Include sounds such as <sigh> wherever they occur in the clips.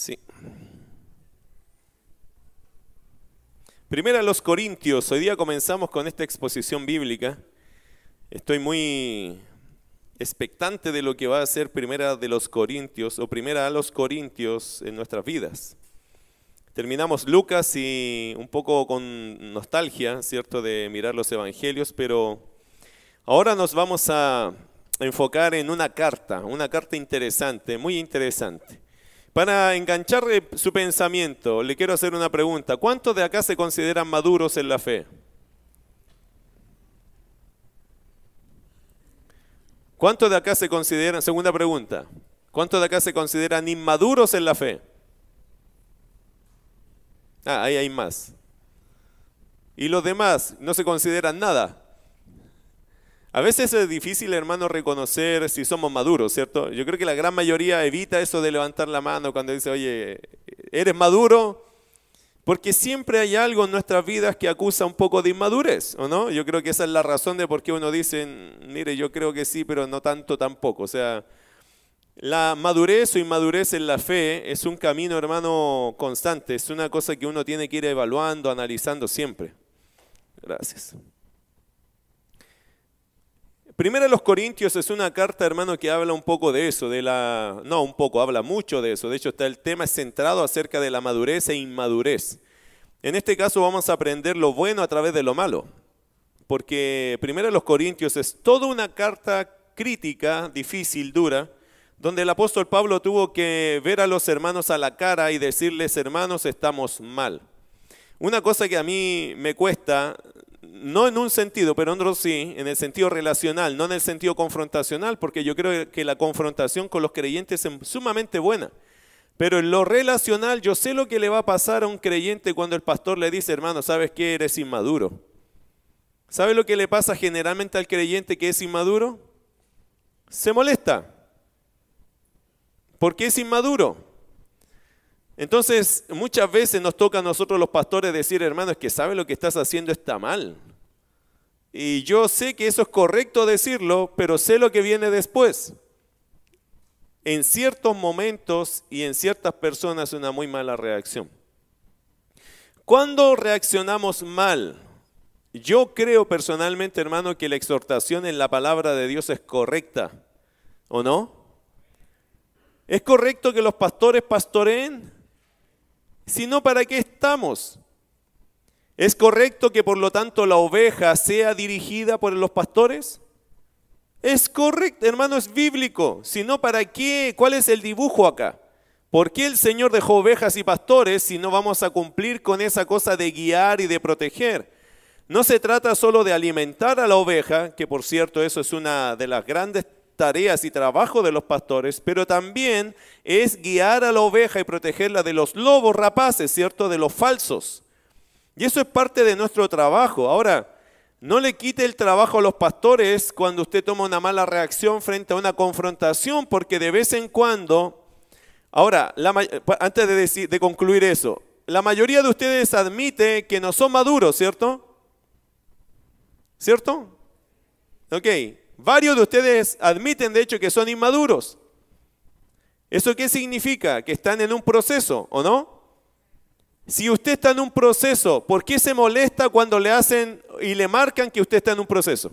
Sí. Primera a los Corintios. Hoy día comenzamos con esta exposición bíblica. Estoy muy expectante de lo que va a ser Primera de los Corintios o Primera a los Corintios en nuestras vidas. Terminamos Lucas y un poco con nostalgia, ¿cierto?, de mirar los evangelios, pero ahora nos vamos a enfocar en una carta, una carta interesante, muy interesante. Para enganchar su pensamiento, le quiero hacer una pregunta. ¿Cuántos de acá se consideran maduros en la fe? ¿Cuántos de acá se consideran, segunda pregunta, ¿cuántos de acá se consideran inmaduros en la fe? Ah, ahí hay más. Y los demás no se consideran nada. A veces es difícil, hermano, reconocer si somos maduros, ¿cierto? Yo creo que la gran mayoría evita eso de levantar la mano cuando dice, oye, ¿eres maduro? Porque siempre hay algo en nuestras vidas que acusa un poco de inmadurez, ¿o no? Yo creo que esa es la razón de por qué uno dice, mire, yo creo que sí, pero no tanto tampoco. O sea, la madurez o inmadurez en la fe es un camino, hermano, constante. Es una cosa que uno tiene que ir evaluando, analizando siempre. Gracias. Primera de los Corintios es una carta, hermano, que habla un poco de eso, de la, no un poco, habla mucho de eso. De hecho, está el tema centrado acerca de la madurez e inmadurez. En este caso vamos a aprender lo bueno a través de lo malo, porque Primera los Corintios es toda una carta crítica, difícil, dura, donde el apóstol Pablo tuvo que ver a los hermanos a la cara y decirles, hermanos, estamos mal. Una cosa que a mí me cuesta, no en un sentido, pero en otro sí, en el sentido relacional, no en el sentido confrontacional, porque yo creo que la confrontación con los creyentes es sumamente buena. Pero en lo relacional, yo sé lo que le va a pasar a un creyente cuando el pastor le dice, hermano, ¿sabes qué? Eres inmaduro. ¿Sabe lo que le pasa generalmente al creyente que es inmaduro? Se molesta porque es inmaduro. Entonces, muchas veces nos toca a nosotros los pastores decir, hermano, es que sabe lo que estás haciendo está mal. Y yo sé que eso es correcto decirlo, pero sé lo que viene después. En ciertos momentos y en ciertas personas una muy mala reacción. ¿Cuándo reaccionamos mal? Yo creo personalmente, hermano, que la exhortación en la palabra de Dios es correcta, ¿o no? ¿Es correcto que los pastores pastoreen? Si no, ¿para qué estamos? ¿Es correcto que por lo tanto la oveja sea dirigida por los pastores? Es correcto, hermano, es bíblico. Si no, ¿para qué? ¿Cuál es el dibujo acá? ¿Por qué el Señor dejó ovejas y pastores si no vamos a cumplir con esa cosa de guiar y de proteger? No se trata solo de alimentar a la oveja, que por cierto eso es una de las grandes tareas y trabajo de los pastores, pero también es guiar a la oveja y protegerla de los lobos rapaces, ¿cierto? De los falsos. Y eso es parte de nuestro trabajo. Ahora, no le quite el trabajo a los pastores cuando usted toma una mala reacción frente a una confrontación, porque de vez en cuando, ahora, antes de, decir, de concluir eso, la mayoría de ustedes admite que no son maduros, ¿cierto? ¿Cierto? Ok, Varios de ustedes admiten, de hecho, que son inmaduros. ¿Eso qué significa? Que están en un proceso, ¿o no? Si usted está en un proceso, ¿por qué se molesta cuando le hacen y le marcan que usted está en un proceso?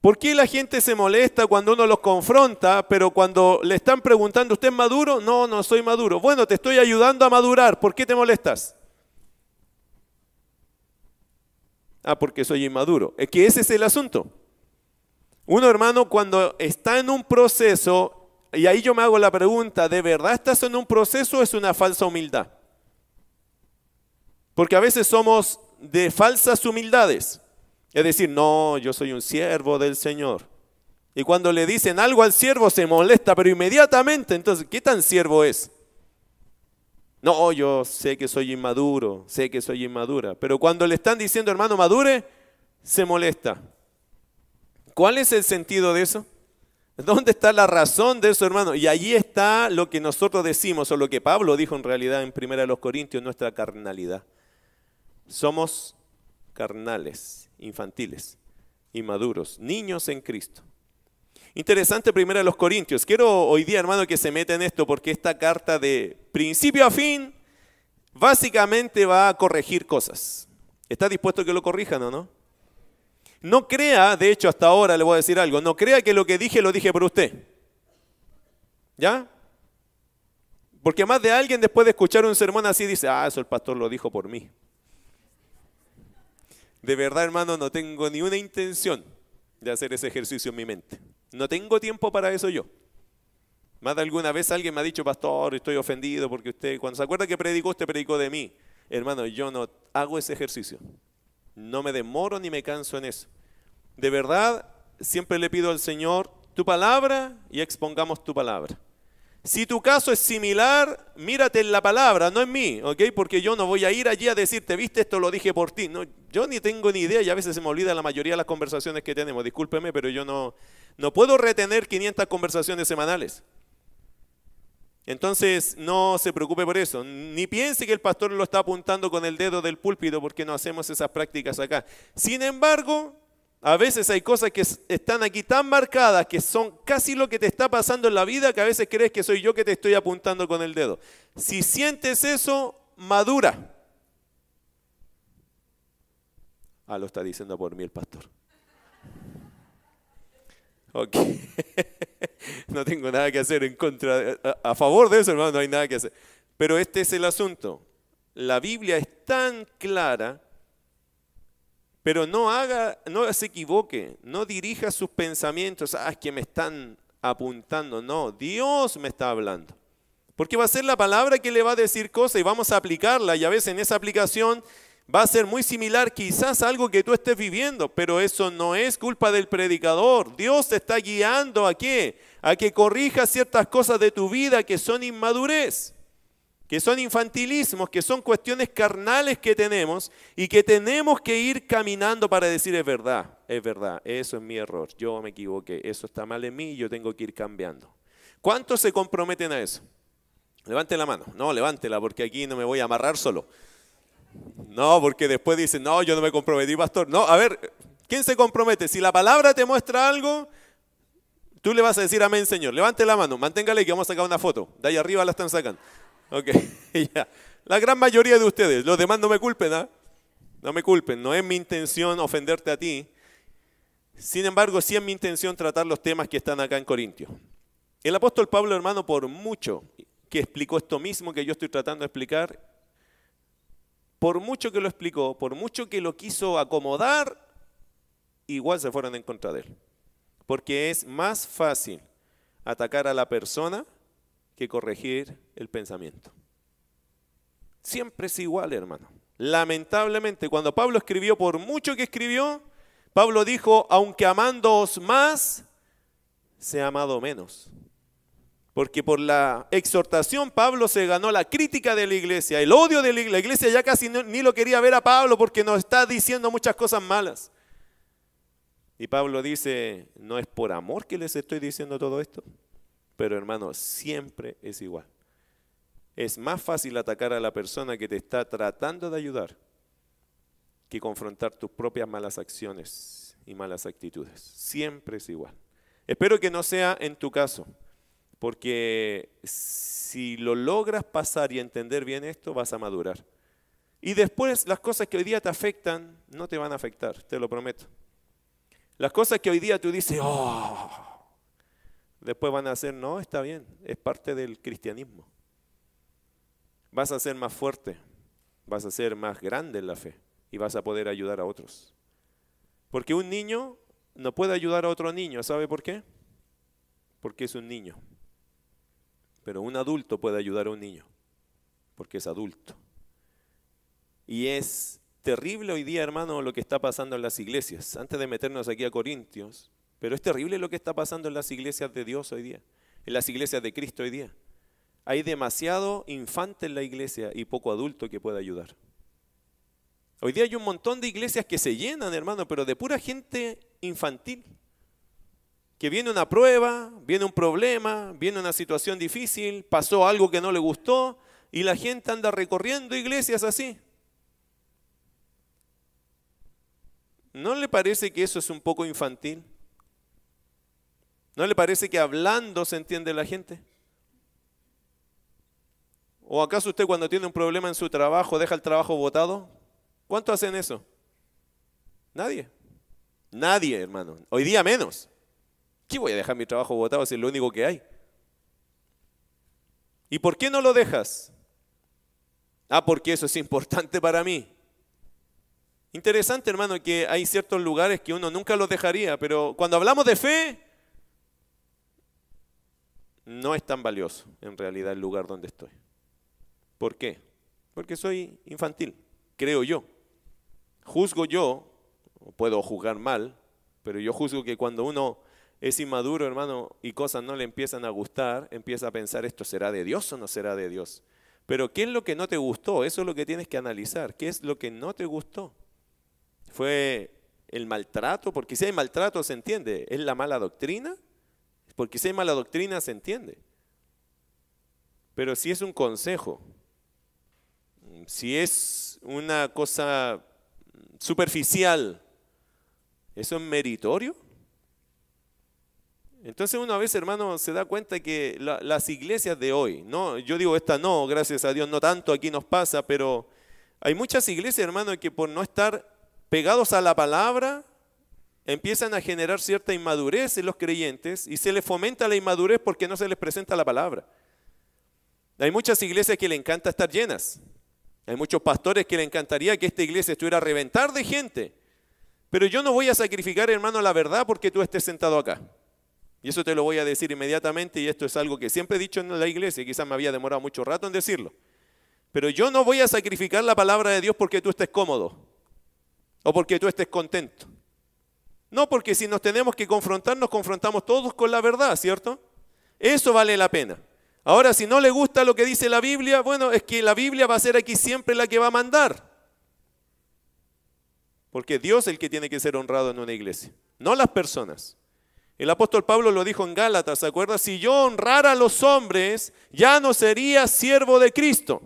¿Por qué la gente se molesta cuando uno los confronta, pero cuando le están preguntando, ¿usted es maduro? No, no soy maduro. Bueno, te estoy ayudando a madurar. ¿Por qué te molestas? Ah, porque soy inmaduro. Es que ese es el asunto. Uno, hermano, cuando está en un proceso, y ahí yo me hago la pregunta, ¿de verdad estás en un proceso o es una falsa humildad? Porque a veces somos de falsas humildades. Es decir, no, yo soy un siervo del Señor. Y cuando le dicen algo al siervo se molesta, pero inmediatamente, entonces, ¿qué tan siervo es? No, yo sé que soy inmaduro, sé que soy inmadura. Pero cuando le están diciendo, hermano, madure, se molesta. ¿Cuál es el sentido de eso? ¿Dónde está la razón de eso, hermano? Y allí está lo que nosotros decimos, o lo que Pablo dijo en realidad en 1 Corintios, nuestra carnalidad. Somos carnales, infantiles, inmaduros, niños en Cristo. Interesante primero a los Corintios. Quiero hoy día, hermano, que se meta en esto porque esta carta de principio a fin básicamente va a corregir cosas. ¿Está dispuesto a que lo corrijan o no? No crea, de hecho hasta ahora le voy a decir algo, no crea que lo que dije lo dije por usted. ¿Ya? Porque más de alguien después de escuchar un sermón así dice, ah, eso el pastor lo dijo por mí. De verdad, hermano, no tengo ni una intención de hacer ese ejercicio en mi mente. No tengo tiempo para eso yo. Más de alguna vez alguien me ha dicho, pastor, estoy ofendido porque usted, cuando se acuerda que predicó, usted predicó de mí. Hermano, yo no hago ese ejercicio. No me demoro ni me canso en eso. De verdad, siempre le pido al Señor tu palabra y expongamos tu palabra. Si tu caso es similar, mírate en la palabra, no en mí, ¿ok? Porque yo no voy a ir allí a decirte, viste, esto lo dije por ti. No, yo ni tengo ni idea y a veces se me olvida la mayoría de las conversaciones que tenemos. Discúlpeme, pero yo no, no puedo retener 500 conversaciones semanales. Entonces, no se preocupe por eso. Ni piense que el pastor lo está apuntando con el dedo del púlpito porque no hacemos esas prácticas acá. Sin embargo, a veces hay cosas que están aquí tan marcadas que son casi lo que te está pasando en la vida que a veces crees que soy yo que te estoy apuntando con el dedo. Si sientes eso, madura. Ah, lo está diciendo por mí el pastor. Ok. <laughs> no tengo nada que hacer en contra, a, favor de eso, hermano, no hay nada que hacer. Pero este es el asunto. La Biblia es tan clara, pero no haga, no se equivoque, no dirija sus pensamientos, ah, es que me están apuntando. No, Dios me está hablando. Porque va a ser la palabra que le va a decir cosas y vamos a aplicarla. Y a veces en esa aplicación va a ser muy similar quizás a algo que tú estés viviendo, pero eso no es culpa del predicador. Dios te está guiando a qué? A que corrijas ciertas cosas de tu vida que son inmadurez, que son infantilismos, que son cuestiones carnales que tenemos y que tenemos que ir caminando para decir es verdad, es verdad, eso es mi error, yo me equivoqué, eso está mal en mí y yo tengo que ir cambiando. ¿Cuántos se comprometen a eso? Levante la mano. No, levántela porque aquí no me voy a amarrar solo. No, porque después dicen, no, yo no me comprometí, pastor. No, a ver, ¿quién se compromete? Si la palabra te muestra algo, tú le vas a decir amén, Señor. Levante la mano, manténgale que vamos a sacar una foto. De ahí arriba la están sacando. Ok, <laughs> ya. La gran mayoría de ustedes, los demás no me culpen, ¿ah? No me culpen, no es mi intención ofenderte a ti. Sin embargo, sí es mi intención tratar los temas que están acá en Corintios. El apóstol Pablo, hermano, por mucho que explicó esto mismo que yo estoy tratando de explicar, por mucho que lo explicó, por mucho que lo quiso acomodar, igual se fueron en contra de él. Porque es más fácil atacar a la persona que corregir el pensamiento. Siempre es igual, hermano. Lamentablemente, cuando Pablo escribió, por mucho que escribió, Pablo dijo, aunque amándoos más, se ha amado menos. Porque por la exhortación Pablo se ganó la crítica de la iglesia, el odio de la iglesia. La iglesia ya casi ni lo quería ver a Pablo porque nos está diciendo muchas cosas malas. Y Pablo dice, no es por amor que les estoy diciendo todo esto, pero hermano, siempre es igual. Es más fácil atacar a la persona que te está tratando de ayudar que confrontar tus propias malas acciones y malas actitudes. Siempre es igual. Espero que no sea en tu caso. Porque si lo logras pasar y entender bien esto, vas a madurar. Y después las cosas que hoy día te afectan no te van a afectar, te lo prometo. Las cosas que hoy día tú dices, oh, después van a ser, no, está bien, es parte del cristianismo. Vas a ser más fuerte, vas a ser más grande en la fe y vas a poder ayudar a otros. Porque un niño no puede ayudar a otro niño, ¿sabe por qué? Porque es un niño. Pero un adulto puede ayudar a un niño, porque es adulto. Y es terrible hoy día, hermano, lo que está pasando en las iglesias. Antes de meternos aquí a Corintios, pero es terrible lo que está pasando en las iglesias de Dios hoy día, en las iglesias de Cristo hoy día. Hay demasiado infante en la iglesia y poco adulto que pueda ayudar. Hoy día hay un montón de iglesias que se llenan, hermano, pero de pura gente infantil que viene una prueba, viene un problema, viene una situación difícil, pasó algo que no le gustó y la gente anda recorriendo iglesias así. ¿No le parece que eso es un poco infantil? ¿No le parece que hablando se entiende la gente? ¿O acaso usted cuando tiene un problema en su trabajo deja el trabajo votado? ¿Cuánto hacen eso? Nadie. Nadie, hermano. Hoy día menos. ¿Qué voy a dejar mi trabajo votado si es lo único que hay? ¿Y por qué no lo dejas? Ah, porque eso es importante para mí. Interesante, hermano, que hay ciertos lugares que uno nunca los dejaría, pero cuando hablamos de fe, no es tan valioso en realidad el lugar donde estoy. ¿Por qué? Porque soy infantil, creo yo. Juzgo yo, puedo juzgar mal, pero yo juzgo que cuando uno es inmaduro, hermano, y cosas no le empiezan a gustar, empieza a pensar, ¿esto será de Dios o no será de Dios? Pero ¿qué es lo que no te gustó? Eso es lo que tienes que analizar. ¿Qué es lo que no te gustó? ¿Fue el maltrato? Porque si hay maltrato se entiende. ¿Es la mala doctrina? Porque si hay mala doctrina se entiende. Pero si es un consejo, si es una cosa superficial, ¿eso es meritorio? Entonces uno a hermano, se da cuenta que las iglesias de hoy, no, yo digo esta no, gracias a Dios, no tanto aquí nos pasa, pero hay muchas iglesias, hermano, que por no estar pegados a la palabra, empiezan a generar cierta inmadurez en los creyentes y se les fomenta la inmadurez porque no se les presenta la palabra. Hay muchas iglesias que le encanta estar llenas. Hay muchos pastores que le encantaría que esta iglesia estuviera a reventar de gente. Pero yo no voy a sacrificar, hermano, la verdad porque tú estés sentado acá. Y eso te lo voy a decir inmediatamente y esto es algo que siempre he dicho en la iglesia, quizás me había demorado mucho rato en decirlo. Pero yo no voy a sacrificar la palabra de Dios porque tú estés cómodo o porque tú estés contento. No, porque si nos tenemos que confrontar, nos confrontamos todos con la verdad, ¿cierto? Eso vale la pena. Ahora, si no le gusta lo que dice la Biblia, bueno, es que la Biblia va a ser aquí siempre la que va a mandar. Porque Dios es el que tiene que ser honrado en una iglesia, no las personas. El apóstol Pablo lo dijo en Gálatas, ¿se acuerda? Si yo honrara a los hombres, ya no sería siervo de Cristo.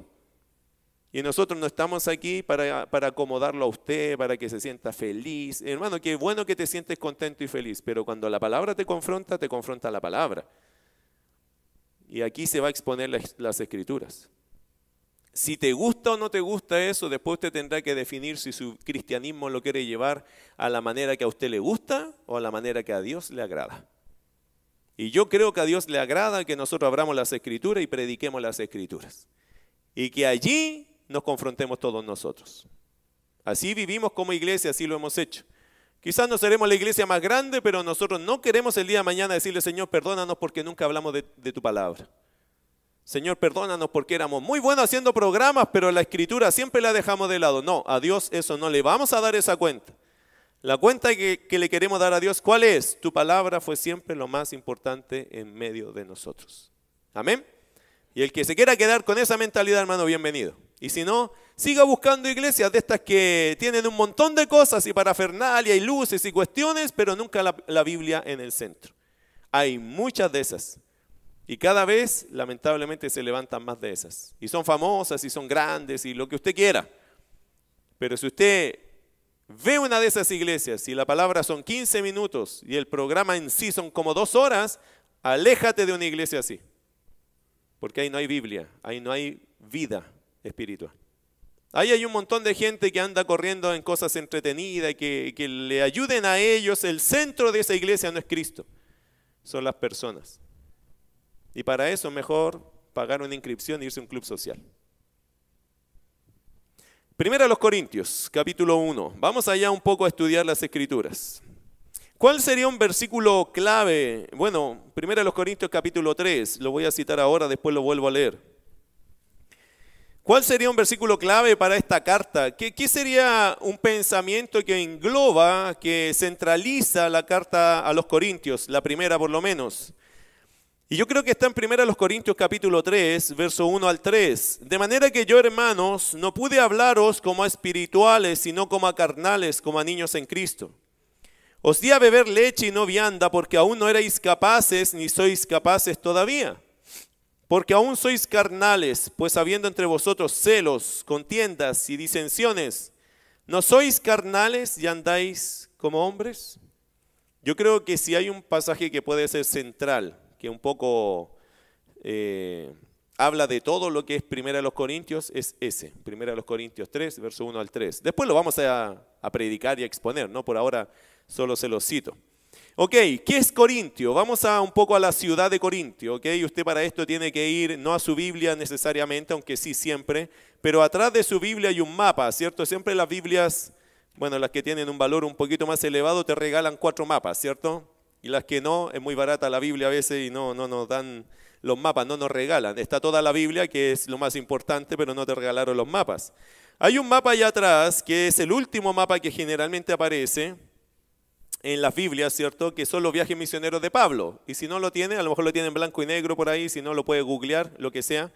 Y nosotros no estamos aquí para, para, acomodarlo a usted, para que se sienta feliz. Hermano, qué bueno que te sientes contento y feliz, pero cuando la palabra te confronta, te confronta la palabra. Y aquí se va a exponer las, las escrituras. Si te gusta o no te gusta eso, después usted tendrá que definir si su cristianismo lo quiere llevar a la manera que a usted le gusta o a la manera que a Dios le agrada. Y yo creo que a Dios le agrada que nosotros abramos las escrituras y prediquemos las escrituras. Y que allí nos confrontemos todos nosotros. Así vivimos como iglesia, así lo hemos hecho. Quizás no seremos la iglesia más grande, pero nosotros no queremos el día de mañana decirle, Señor, perdónanos porque nunca hablamos de, de tu palabra. Señor, perdónanos porque éramos muy buenos haciendo programas, pero la escritura siempre la dejamos de lado. No, a Dios eso no le vamos a dar esa cuenta. La cuenta que, le queremos dar a Dios, ¿cuál es? Tu palabra fue siempre lo más importante en medio de nosotros. Amén. Y el que se quiera quedar con esa mentalidad, hermano, bienvenido. Y si no, siga buscando iglesias de estas que tienen un montón de cosas y parafernalia y luces y cuestiones, pero nunca la, la Biblia en el centro. Hay muchas de esas. Y cada vez, lamentablemente, se levantan más de esas. Y son famosas y son grandes y lo que usted quiera. Pero si usted ve una de esas iglesias y la palabra son 15 minutos y el programa en sí son como dos horas, aléjate de una iglesia así. Porque ahí no hay Biblia, ahí no hay vida espiritual. Ahí hay un montón de gente que anda corriendo en cosas entretenidas y que, que le ayuden a ellos. El centro de esa iglesia no es Cristo, son las personas. Y para eso mejor pagar una inscripción e irse a un club social. Primero a los Corintios, capítulo 1. Vamos allá un poco a estudiar las escrituras. ¿Cuál sería un versículo clave? Bueno, primero a los Corintios capítulo 3, lo voy a citar ahora, después lo vuelvo a leer. ¿Cuál sería un versículo clave para esta carta? ¿Qué, ¿Qué, sería un pensamiento que engloba, que centraliza la carta a los Corintios, la primera por lo menos? Y yo creo que está en 1 Corintios capítulo 3, verso 1 al 3. De manera que yo, hermanos, no pude hablaros como a espirituales, sino como a carnales, como a niños en Cristo. Os di a beber leche y no vianda, porque aún no erais capaces, ni sois capaces todavía. Porque aún sois carnales, pues habiendo entre vosotros celos, contiendas y disensiones, ¿no sois carnales y andáis como hombres? Yo creo que si hay un pasaje que puede ser central, que un poco eh, habla de todo lo que es Primera de los Corintios, es ese, Primera de los Corintios 3, verso 1 al 3. Después lo vamos a, predicar y a exponer, ¿no? Por ahora solo se lo cito. Ok, ¿qué es Corintio? Vamos a un poco a la ciudad de Corintio, ok. Usted para esto tiene que ir no a su Biblia necesariamente, aunque sí siempre, pero atrás de su Biblia hay un mapa, ¿cierto? Siempre las Biblias, bueno, las que tienen un valor un poquito más elevado te regalan cuatro mapas, ¿cierto? Y las que no, es muy barata la Biblia a veces y no, no nos dan los mapas, no nos regalan. Está toda la Biblia, que es lo más importante, pero no te regalaron los mapas. Hay un mapa allá atrás, que es el último mapa que generalmente aparece, en las Biblias, ¿cierto? Que son los viajes misioneros de Pablo. Y si no lo tiene, a lo mejor lo tiene en blanco y negro por ahí, si no lo puede googlear, lo que sea.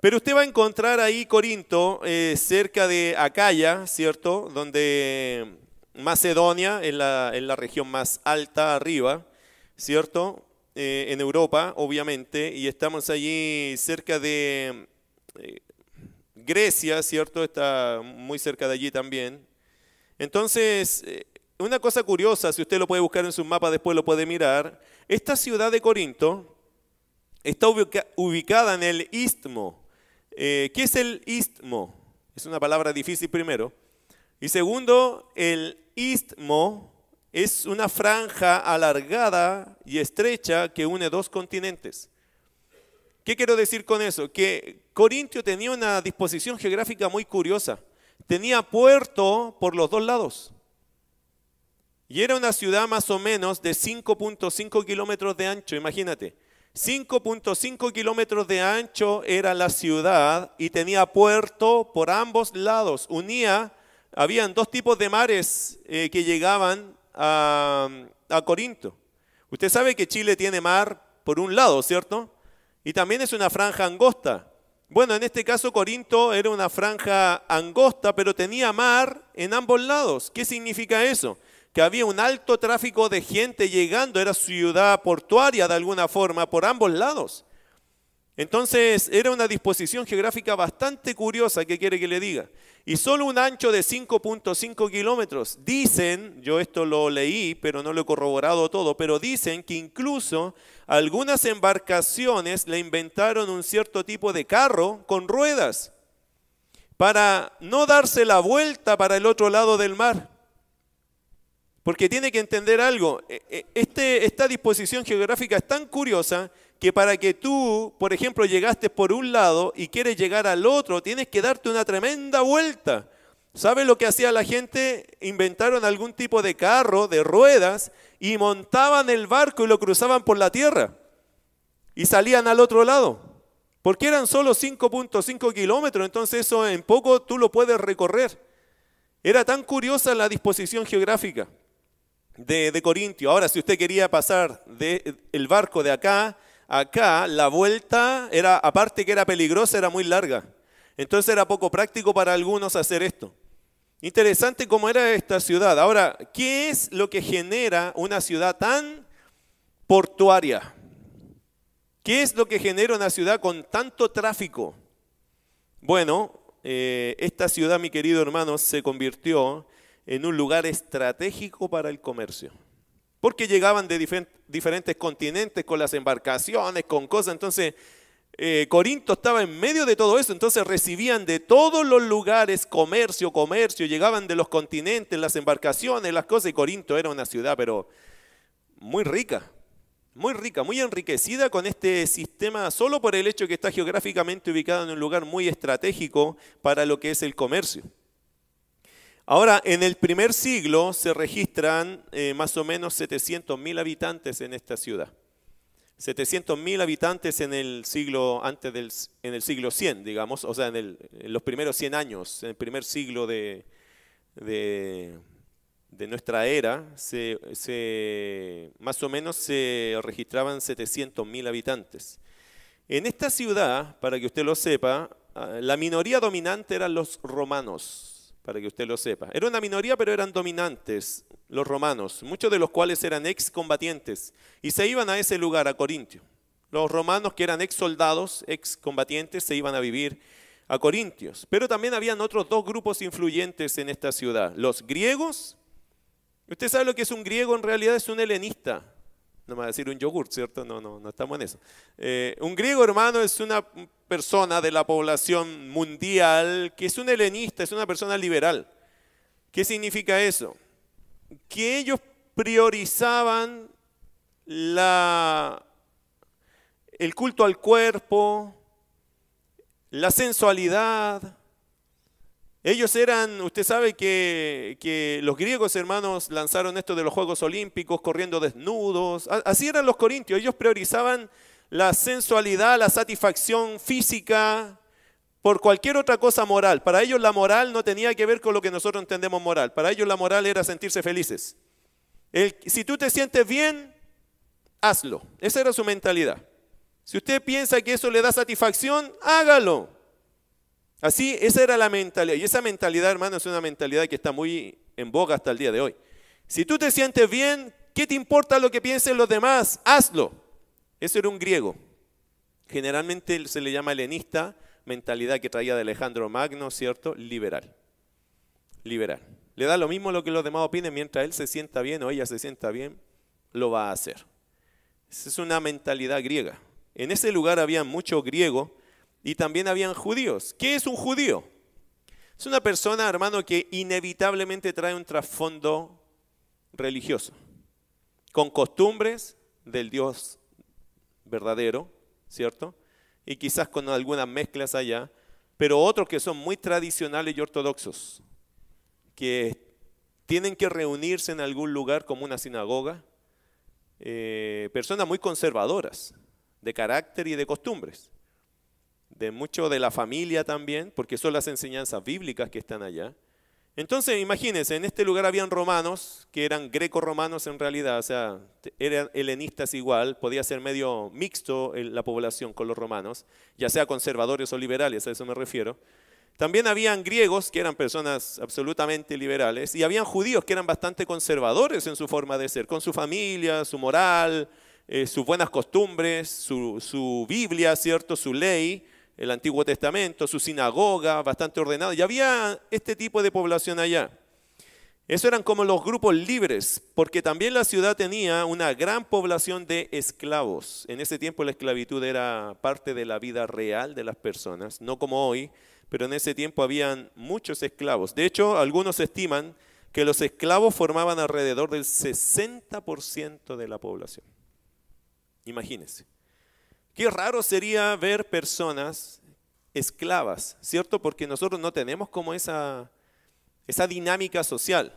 Pero usted va a encontrar ahí Corinto, eh, cerca de Acaya, ¿cierto? Donde Macedonia, en la, en la región más alta arriba, ¿cierto? Eh, en Europa, obviamente, y estamos allí cerca de eh, Grecia, ¿cierto? Está muy cerca de allí también. Entonces, una cosa curiosa, si usted lo puede buscar en su mapa, después lo puede mirar. Esta ciudad de Corinto está ubicada en el istmo. Eh, ¿Qué es el istmo? Es una palabra difícil primero. Y segundo, el istmo es una franja alargada y estrecha que une dos continentes. ¿Qué quiero decir con eso? Que Corintio tenía una disposición geográfica muy curiosa. Tenía puerto por los dos lados. Y era una ciudad más o menos de 5.5 kilómetros de ancho, imagínate. 5.5 kilómetros de ancho era la ciudad y tenía puerto por ambos lados. Unía, habían dos tipos de mares eh, que llegaban a, a Corinto. Usted sabe que Chile tiene mar por un lado, ¿cierto? Y también es una franja angosta. Bueno, en este caso Corinto era una franja angosta, pero tenía mar en ambos lados. ¿Qué significa eso? que había un alto tráfico de gente llegando, era ciudad portuaria de alguna forma por ambos lados. Entonces era una disposición geográfica bastante curiosa, ¿qué quiere que le diga? Y solo un ancho de 5.5 kilómetros. Dicen, yo esto lo leí, pero no lo he corroborado todo, pero dicen que incluso algunas embarcaciones le inventaron un cierto tipo de carro con ruedas para no darse la vuelta para el otro lado del mar. Porque tiene que entender algo, e, e, este, esta disposición geográfica es tan curiosa que para que tú, por ejemplo, llegaste por un lado y quieres llegar al otro, tienes que darte una tremenda vuelta. ¿Sabes lo que hacía la gente? Inventaron algún tipo de carro, de ruedas, y montaban el barco y lo cruzaban por la tierra. Y salían al otro lado. Porque eran solo 5.5 kilómetros, entonces eso en poco tú lo puedes recorrer. Era tan curiosa la disposición geográfica de, Corintio. Ahora, si usted quería pasar de, el barco de acá acá, la vuelta era, aparte que era peligrosa, era muy larga. Entonces era poco práctico para algunos hacer esto. Interesante cómo era esta ciudad. Ahora, ¿qué es lo que genera una ciudad tan portuaria? ¿Qué es lo que genera una ciudad con tanto tráfico? Bueno, eh, esta ciudad, mi querido hermano, se convirtió en un lugar estratégico para el comercio. Porque llegaban de diferentes continentes con las embarcaciones, con cosas. Entonces, eh, Corinto estaba en medio de todo eso. Entonces recibían de todos los lugares comercio, comercio. Llegaban de los continentes, las embarcaciones, las cosas. Y Corinto era una ciudad, pero muy rica. Muy rica, muy enriquecida con este sistema, solo por el hecho que está geográficamente ubicado en un lugar muy estratégico para lo que es el comercio. Ahora, en el primer siglo se registran eh, más o menos 700.000 habitantes en esta ciudad. 700.000 habitantes en el siglo antes del en el siglo 100, digamos, o sea, en, los primeros 100 años, en el primer siglo de, de, nuestra era, más o menos se registraban 700.000 habitantes. En esta ciudad, para que usted lo sepa, ah, la minoría dominante eran los romanos para que usted lo sepa. Era una minoría, pero eran dominantes los romanos, muchos de los cuales eran excombatientes, y se iban a ese lugar, a Corintio. Los romanos que eran ex soldados, ex combatientes, se iban a vivir a Corintios. Pero también habían otros dos grupos influyentes en esta ciudad, los griegos Usted sabe lo que es un griego, en realidad es un helenista. No me va a decir un yogur, ¿cierto? No, no, no estamos en eso. Eh, un griego, hermano, es una persona de la población mundial que es un helenista, es una persona liberal. ¿Qué significa eso? Que ellos priorizaban el culto al cuerpo, la sensualidad, ellos eran, usted sabe que, los griegos hermanos lanzaron esto de los Juegos Olímpicos corriendo desnudos. Así eran los corintios. Ellos priorizaban la sensualidad, la satisfacción física por cualquier otra cosa moral. Para ellos la moral no tenía que ver con lo que nosotros entendemos moral. Para ellos la moral era sentirse felices. si tú te sientes bien, hazlo. Esa era su mentalidad. Si usted piensa que eso le da satisfacción, hágalo. Así, esa era la mentalidad. Y esa mentalidad, hermano, es una mentalidad que está muy en boga hasta el día de hoy. Si tú te sientes bien, ¿qué te importa lo que piensen los demás? Hazlo. Eso era un griego. Generalmente se le llama helenista, mentalidad que traía de Alejandro Magno, ¿cierto? Liberal. Liberal. Le da lo mismo lo que los demás opinen, mientras él se sienta bien o ella se sienta bien, lo va a hacer. Esa es una mentalidad griega. En ese lugar había mucho griego y también habían judíos. ¿Qué es un judío? Es una persona, hermano, que inevitablemente trae un trasfondo religioso, con costumbres del Dios verdadero, ¿cierto? Y quizás con algunas mezclas allá, pero otros que son muy tradicionales y ortodoxos, que tienen que reunirse en algún lugar como una sinagoga, eh, personas muy conservadoras de carácter y de costumbres de mucho de la familia también, porque son las enseñanzas bíblicas que están allá. Entonces, imagínense, en este lugar habían romanos, que eran greco-romanos en realidad, o sea, eran helenistas igual, podía ser medio mixto la población con los romanos, ya sea conservadores o liberales, a eso me refiero. También habían griegos, que eran personas absolutamente liberales, y habían judíos, que eran bastante conservadores en su forma de ser, con su familia, su moral, eh, sus buenas costumbres, su, su Biblia, ¿cierto? Su ley el Antiguo Testamento, su sinagoga bastante ordenada, y había este tipo de población allá. Eso eran como los grupos libres, porque también la ciudad tenía una gran población de esclavos. En ese tiempo la esclavitud era parte de la vida real de las personas, no como hoy, pero en ese tiempo habían muchos esclavos. De hecho, algunos estiman que los esclavos formaban alrededor del 60% de la población. Imagínense. Qué raro sería ver personas esclavas, ¿cierto? Porque nosotros no tenemos como esa, esa dinámica social.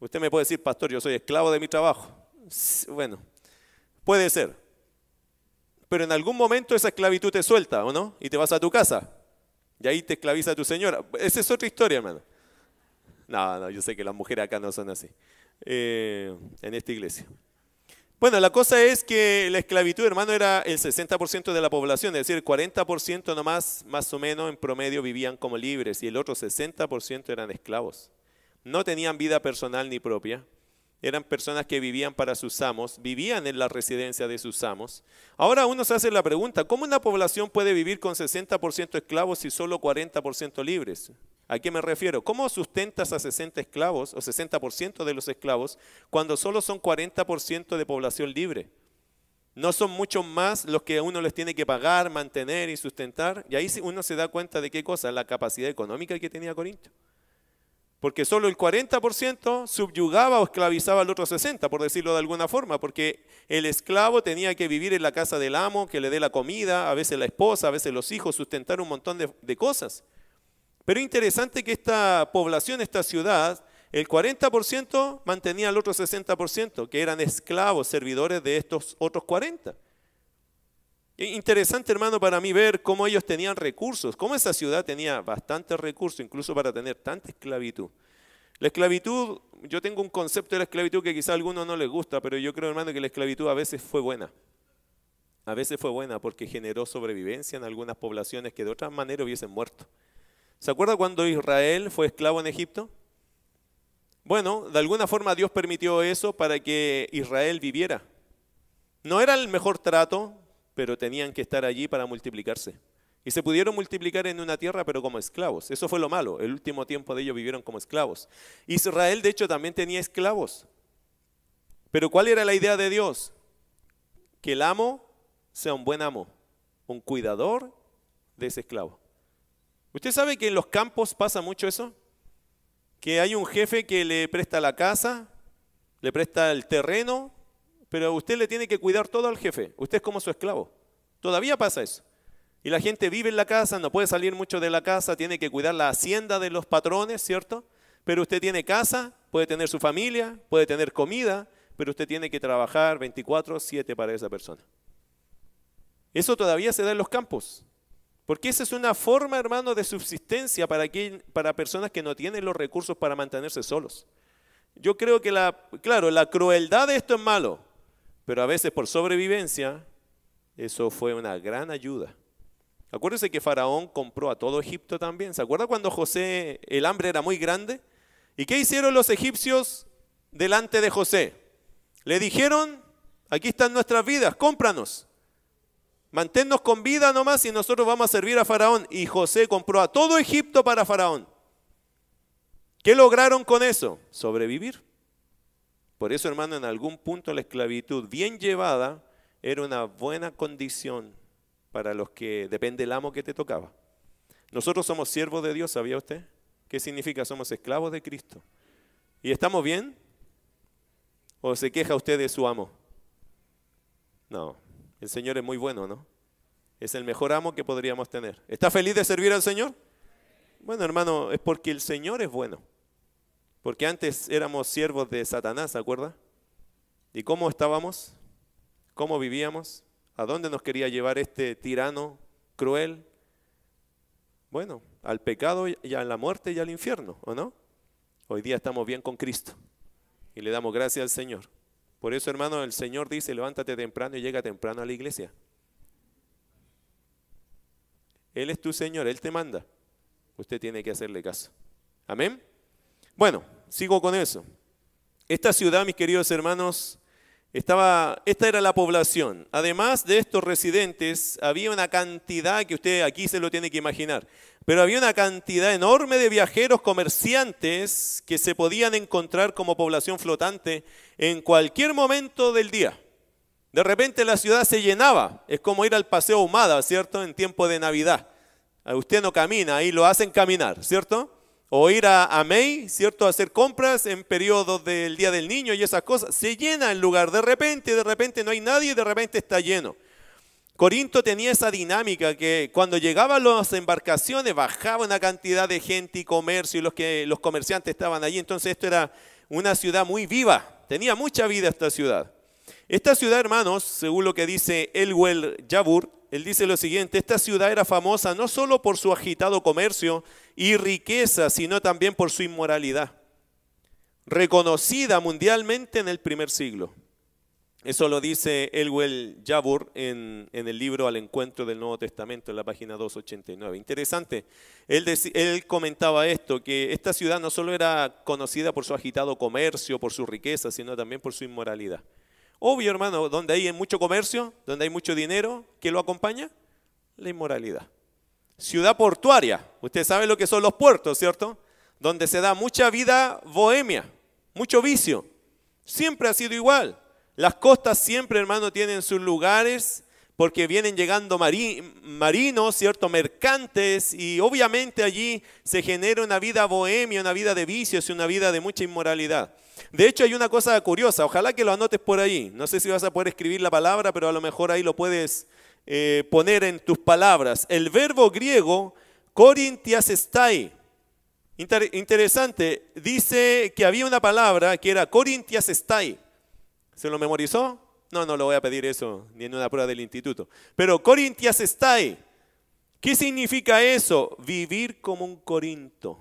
Usted me puede decir, pastor, yo soy esclavo de mi trabajo. Bueno, puede ser. Pero en algún momento esa esclavitud te suelta, ¿o no? Y te vas a tu casa. Y ahí te esclaviza tu señora. Esa es otra historia, hermano. No, no, yo sé que las mujeres acá no son así. Eh, en esta iglesia. Bueno, la cosa es que la esclavitud, hermano, era el 60% de la población, es decir, el 40% nomás, más o menos en promedio, vivían como libres y el otro 60% eran esclavos. No tenían vida personal ni propia. Eran personas que vivían para sus amos, vivían en la residencia de sus amos. Ahora uno se hace la pregunta, ¿cómo una población puede vivir con 60% esclavos y solo 40% libres? ¿A qué me refiero? ¿Cómo sustentas a 60 esclavos o 60% de los esclavos cuando solo son 40% de población libre? No son muchos más los que uno les tiene que pagar, mantener y sustentar. Y ahí uno se da cuenta de qué cosa, la capacidad económica que tenía Corinto. Porque solo el 40% subyugaba o esclavizaba al otro 60%, por decirlo de alguna forma, porque el esclavo tenía que vivir en la casa del amo, que le dé la comida, a veces la esposa, a veces los hijos, sustentar un montón de, de cosas. Pero interesante que esta población, esta ciudad, el 40% mantenía al otro 60%, que eran esclavos, servidores de estos otros 40%. Interesante, hermano, para mí ver cómo ellos tenían recursos, cómo esa ciudad tenía bastantes recursos, incluso para tener tanta esclavitud. La esclavitud, yo tengo un concepto de la esclavitud que quizá a algunos no les gusta, pero yo creo, hermano, que la esclavitud a veces fue buena. A veces fue buena porque generó sobrevivencia en algunas poblaciones que de otra manera hubiesen muerto. ¿Se acuerda cuando Israel fue esclavo en Egipto? Bueno, de alguna forma Dios permitió eso para que Israel viviera. No era el mejor trato, pero tenían que estar allí para multiplicarse. Y se pudieron multiplicar en una tierra, pero como esclavos. Eso fue lo malo. El último tiempo de ellos vivieron como esclavos. Israel, de hecho, también tenía esclavos. Pero ¿cuál era la idea de Dios? Que el amo sea un buen amo, un cuidador de ese esclavo. ¿Usted sabe que en los campos pasa mucho eso? Que hay un jefe que le presta la casa, le presta el terreno, pero usted le tiene que cuidar todo al jefe. Usted es como su esclavo. Todavía pasa eso. Y la gente vive en la casa, no puede salir mucho de la casa, tiene que cuidar la hacienda de los patrones, ¿cierto? Pero usted tiene casa, puede tener su familia, puede tener comida, pero usted tiene que trabajar 24/7 para esa persona. Eso todavía se da en los campos. Porque esa es una forma, hermano, de subsistencia para, para personas que no tienen los recursos para mantenerse solos. Yo creo que, la, claro, la crueldad de esto es malo, pero a veces por sobrevivencia, eso fue una gran ayuda. Acuérdense que Faraón compró a todo Egipto también. ¿Se acuerda cuando José, el hambre era muy grande? ¿Y qué hicieron los egipcios delante de José? Le dijeron, aquí están nuestras vidas, cómpranos. Manténnos con vida nomás y nosotros vamos a servir a Faraón. Y José compró a todo Egipto para Faraón. ¿Qué lograron con eso? Sobrevivir. Por eso, hermano, en algún punto la esclavitud bien llevada era una buena condición para los que depende el amo que te tocaba. Nosotros somos siervos de Dios, ¿sabía usted? ¿Qué significa? Somos esclavos de Cristo. ¿Y estamos bien? ¿O se queja usted de su amo? No, el Señor es muy bueno, ¿no? Es el mejor amo que podríamos tener. ¿Está feliz de servir al Señor? Bueno, hermano, es porque el Señor es bueno. Porque antes éramos siervos de Satanás, ¿se acuerda? ¿Y cómo estábamos? ¿Cómo vivíamos? ¿A dónde nos quería llevar este tirano cruel? Bueno, al pecado y a la muerte y al infierno, ¿o no? Hoy día estamos bien con Cristo y le damos gracias al Señor. Por eso, hermano, el Señor dice, levántate temprano y llega temprano a la iglesia. Él es tu Señor, Él te manda. Usted tiene que hacerle caso. Amén. Bueno, sigo con eso. Esta ciudad, mis queridos hermanos, estaba, esta era la población. Además de estos residentes, había una cantidad que usted aquí se lo tiene que imaginar pero había una cantidad enorme de viajeros comerciantes que se podían encontrar como población flotante en cualquier momento del día. De repente la ciudad se llenaba, es como ir al paseo Humada, ¿cierto? En tiempo de Navidad. Usted no camina, ahí lo hacen caminar, ¿cierto? O ir a, a May, ¿cierto? A hacer compras en periodos del Día del Niño y esas cosas. Se llena el lugar de repente, de repente no hay nadie y de repente está lleno. Corinto tenía esa dinámica que cuando llegaban las embarcaciones bajaba una cantidad de gente y comercio y los, que, los comerciantes estaban allí. Entonces esto era una ciudad muy viva, tenía mucha vida esta ciudad. Esta ciudad, hermanos, según lo que dice Elwell Yabur, él dice lo siguiente, esta ciudad era famosa no solo por su agitado comercio y riqueza, sino también por su inmoralidad, reconocida mundialmente en el primer siglo. Eso lo dice Elwell Jabur en, el libro Al Encuentro del Nuevo Testamento, en la página 289. Interesante. Él, comentaba esto, que esta ciudad no solo era conocida por su agitado comercio, por su riqueza, sino también por su inmoralidad. Obvio, hermano, donde hay mucho comercio, donde hay mucho dinero, ¿qué lo acompaña? La inmoralidad. Ciudad portuaria. Usted sabe lo que son los puertos, ¿cierto? Donde se da mucha vida bohemia, mucho vicio. Siempre ha sido igual. Las costas siempre, hermano, tienen sus lugares porque vienen llegando marinos, ¿cierto? Mercantes y obviamente allí se genera una vida bohemia, una vida de vicios y una vida de mucha inmoralidad. De hecho, hay una cosa curiosa, ojalá que lo anotes por ahí. No sé si vas a poder escribir la palabra, pero a lo mejor ahí lo puedes eh, poner en tus palabras. El verbo griego, corintias estai. interesante, dice que había una palabra que era corintias estai. ¿Se lo memorizó? No, no lo voy a pedir eso ni en una prueba del instituto. Pero Corintias estai. ¿Qué significa eso? Vivir como un Corinto.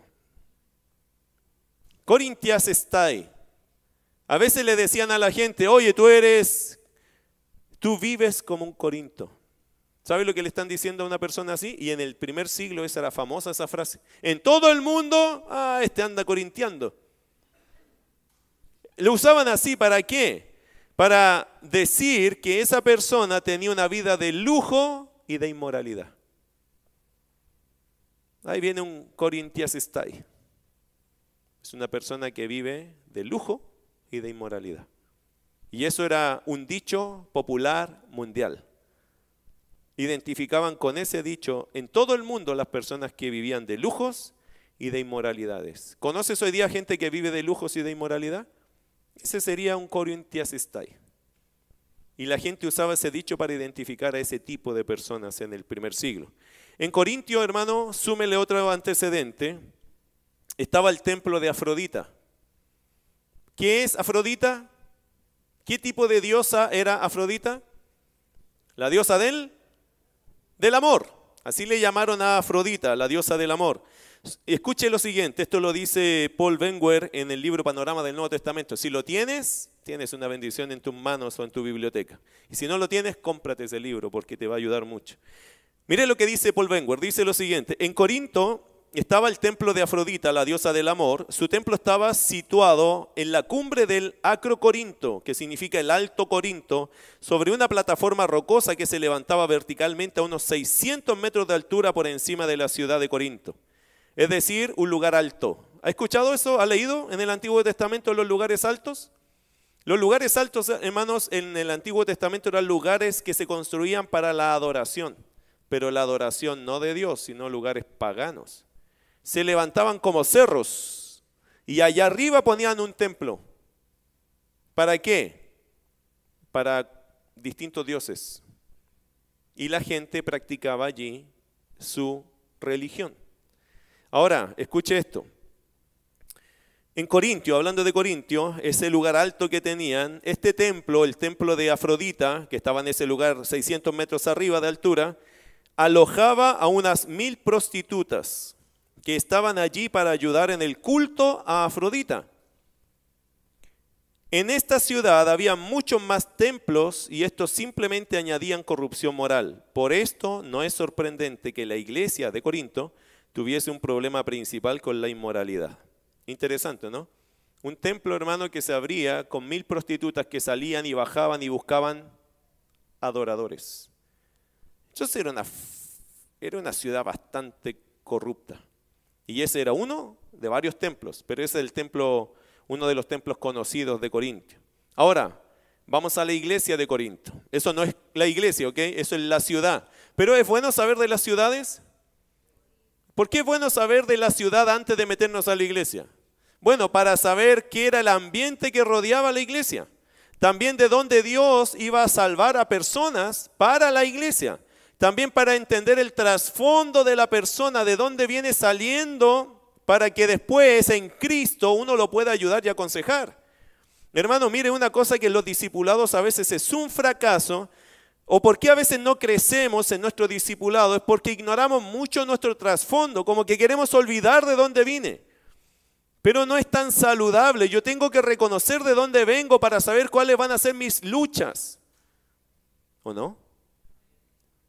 Corintias estai. A veces le decían a la gente, oye, tú eres, tú vives como un Corinto. ¿Sabe lo que le están diciendo a una persona así? Y en el primer siglo esa era famosa esa frase. En todo el mundo, ah, este anda corintiando. Lo usaban así, ¿para qué? Para decir que esa persona tenía una vida de lujo y de inmoralidad. Ahí viene un Corintias Stay. Es una persona que vive de lujo y de inmoralidad. Y eso era un dicho popular mundial. Identificaban con ese dicho en todo el mundo las personas que vivían de lujos y de inmoralidades. ¿Conoces hoy día gente que vive de lujos y de inmoralidad? Ese sería un Corintias Stay. Y la gente usaba ese dicho para identificar a ese tipo de personas en el primer siglo. En Corintio, hermano, súmele otro antecedente. Estaba el templo de Afrodita. ¿Qué es Afrodita? ¿Qué tipo de diosa era Afrodita? La diosa del, del amor. Así le llamaron a Afrodita, la diosa del amor. Escuche lo siguiente, esto lo dice Paul Wenger en el libro Panorama del Nuevo Testamento. Si lo tienes, tienes una bendición en tus manos o en tu biblioteca. Y si no lo tienes, cómprate ese libro porque te va a ayudar mucho. Mire lo que dice Paul Wenger, dice lo siguiente, en Corinto estaba el templo de Afrodita, la diosa del amor, su templo estaba situado en la cumbre del Acro Corinto, que significa el Alto Corinto, sobre una plataforma rocosa que se levantaba verticalmente a unos 600 metros de altura por encima de la ciudad de Corinto. Es decir, un lugar alto. ¿Ha escuchado eso? ¿Ha leído en el Antiguo Testamento los lugares altos? Los lugares altos, hermanos, en el Antiguo Testamento eran lugares que se construían para la adoración pero la adoración no de Dios, sino lugares paganos. Se levantaban como cerros y allá arriba ponían un templo. ¿Para qué? Para distintos dioses. Y la gente practicaba allí su religión. Ahora, escuche esto. En Corintio, hablando de Corintio, ese lugar alto que tenían, este templo, el templo de Afrodita, que estaba en ese lugar 600 metros arriba de altura, alojaba a unas mil prostitutas que estaban allí para ayudar en el culto a Afrodita. En esta ciudad había muchos más templos y estos simplemente añadían corrupción moral. Por esto no es sorprendente que la iglesia de Corinto tuviese un problema principal con la inmoralidad. Interesante, ¿no? Un templo, hermano, que se abría con mil prostitutas que salían y bajaban y buscaban adoradores. Entonces era una, era una ciudad bastante corrupta. Y ese era uno de varios templos, pero ese es el templo, uno de los templos conocidos de Corintio. Ahora, vamos a la iglesia de Corinto. Eso no es la iglesia, ¿ok? Eso es la ciudad. Pero es bueno saber de las ciudades. ¿Por qué es bueno saber de la ciudad antes de meternos a la iglesia? Bueno, para saber qué era el ambiente que rodeaba la iglesia. También de dónde Dios iba a salvar a personas para la iglesia. También para entender el trasfondo de la persona, de dónde viene saliendo, para que después en Cristo uno lo pueda ayudar y aconsejar. Hermano, mire una cosa que los discipulados a veces es un fracaso, o porque a veces no crecemos en nuestro discipulado, es porque ignoramos mucho nuestro trasfondo, como que queremos olvidar de dónde vine. Pero no es tan saludable. Yo tengo que reconocer de dónde vengo para saber cuáles van a ser mis luchas. ¿O no?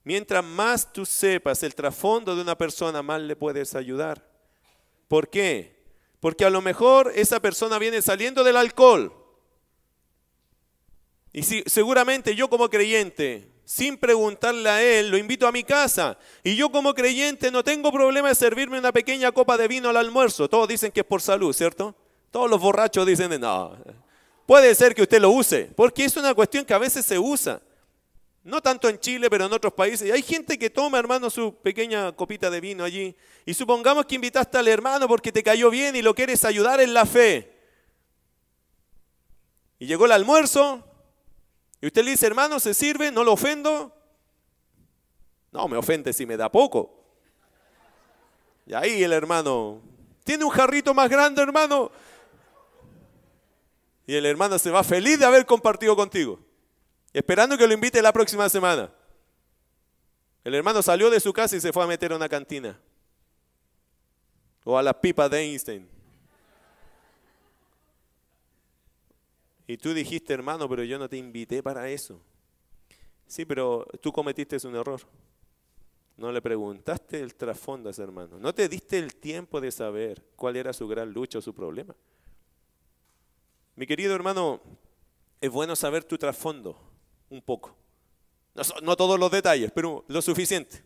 Mientras más tú sepas el trasfondo de una persona, más le puedes ayudar. ¿Por qué? Porque a lo mejor esa persona viene saliendo del alcohol. Y si, seguramente yo como creyente, sin preguntarle a él, lo invito a mi casa. Y yo como creyente no tengo problema de servirme una pequeña copa de vino al almuerzo. Todos dicen que es por salud, ¿cierto? Todos los borrachos dicen, no, puede ser que usted lo use, porque es una cuestión que a veces se usa. No tanto en Chile, pero en otros países. Y hay gente que toma, hermano, su pequeña copita de vino allí. Y supongamos que invitaste al hermano porque te cayó bien y lo quieres ayudar en la fe. Y llegó el almuerzo. Y usted le dice, hermano, ¿se sirve? ¿No lo ofendo? No, me ofende si me da poco. Y ahí el hermano, ¿tiene un jarrito más grande, hermano? Y el hermano se va feliz de haber compartido contigo esperando que lo invite la próxima semana. El hermano salió de su casa y se fue a meter a una cantina. O a la pipa de Einstein. Y tú dijiste, hermano, pero yo no te invité para eso. Sí, pero tú cometiste un error. No le preguntaste el trasfondo a ese hermano. No te diste el tiempo de saber cuál era su gran lucha o su problema. Mi querido hermano, es bueno saber tu trasfondo un poco. No, todos los detalles, pero lo suficiente.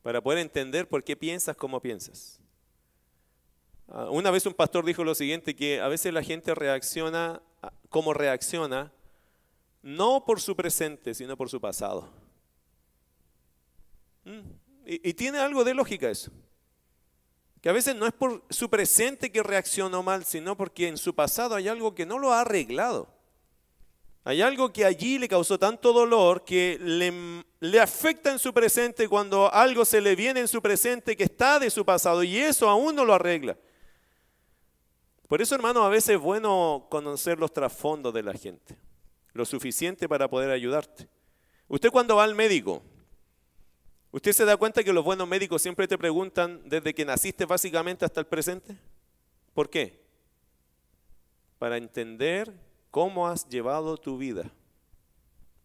para poder entender por qué piensas como piensas. Ah, una vez un pastor dijo lo siguiente, que a veces la gente reacciona como reacciona, no por su presente, sino por su pasado. Mm, y, tiene algo de lógica eso. Que a veces no es por su presente que reaccionó mal, sino porque en su pasado hay algo que no lo ha arreglado. Hay algo que allí le causó tanto dolor que le, afecta en su presente cuando algo se le viene en su presente que está de su pasado y eso aún no lo arregla. Por eso, hermano, a veces es bueno conocer los trasfondos de la gente, lo suficiente para poder ayudarte. Usted cuando va al médico, ¿usted se da cuenta que los buenos médicos siempre te preguntan desde que naciste básicamente hasta el presente? ¿Por qué? Para entender cómo has llevado tu vida.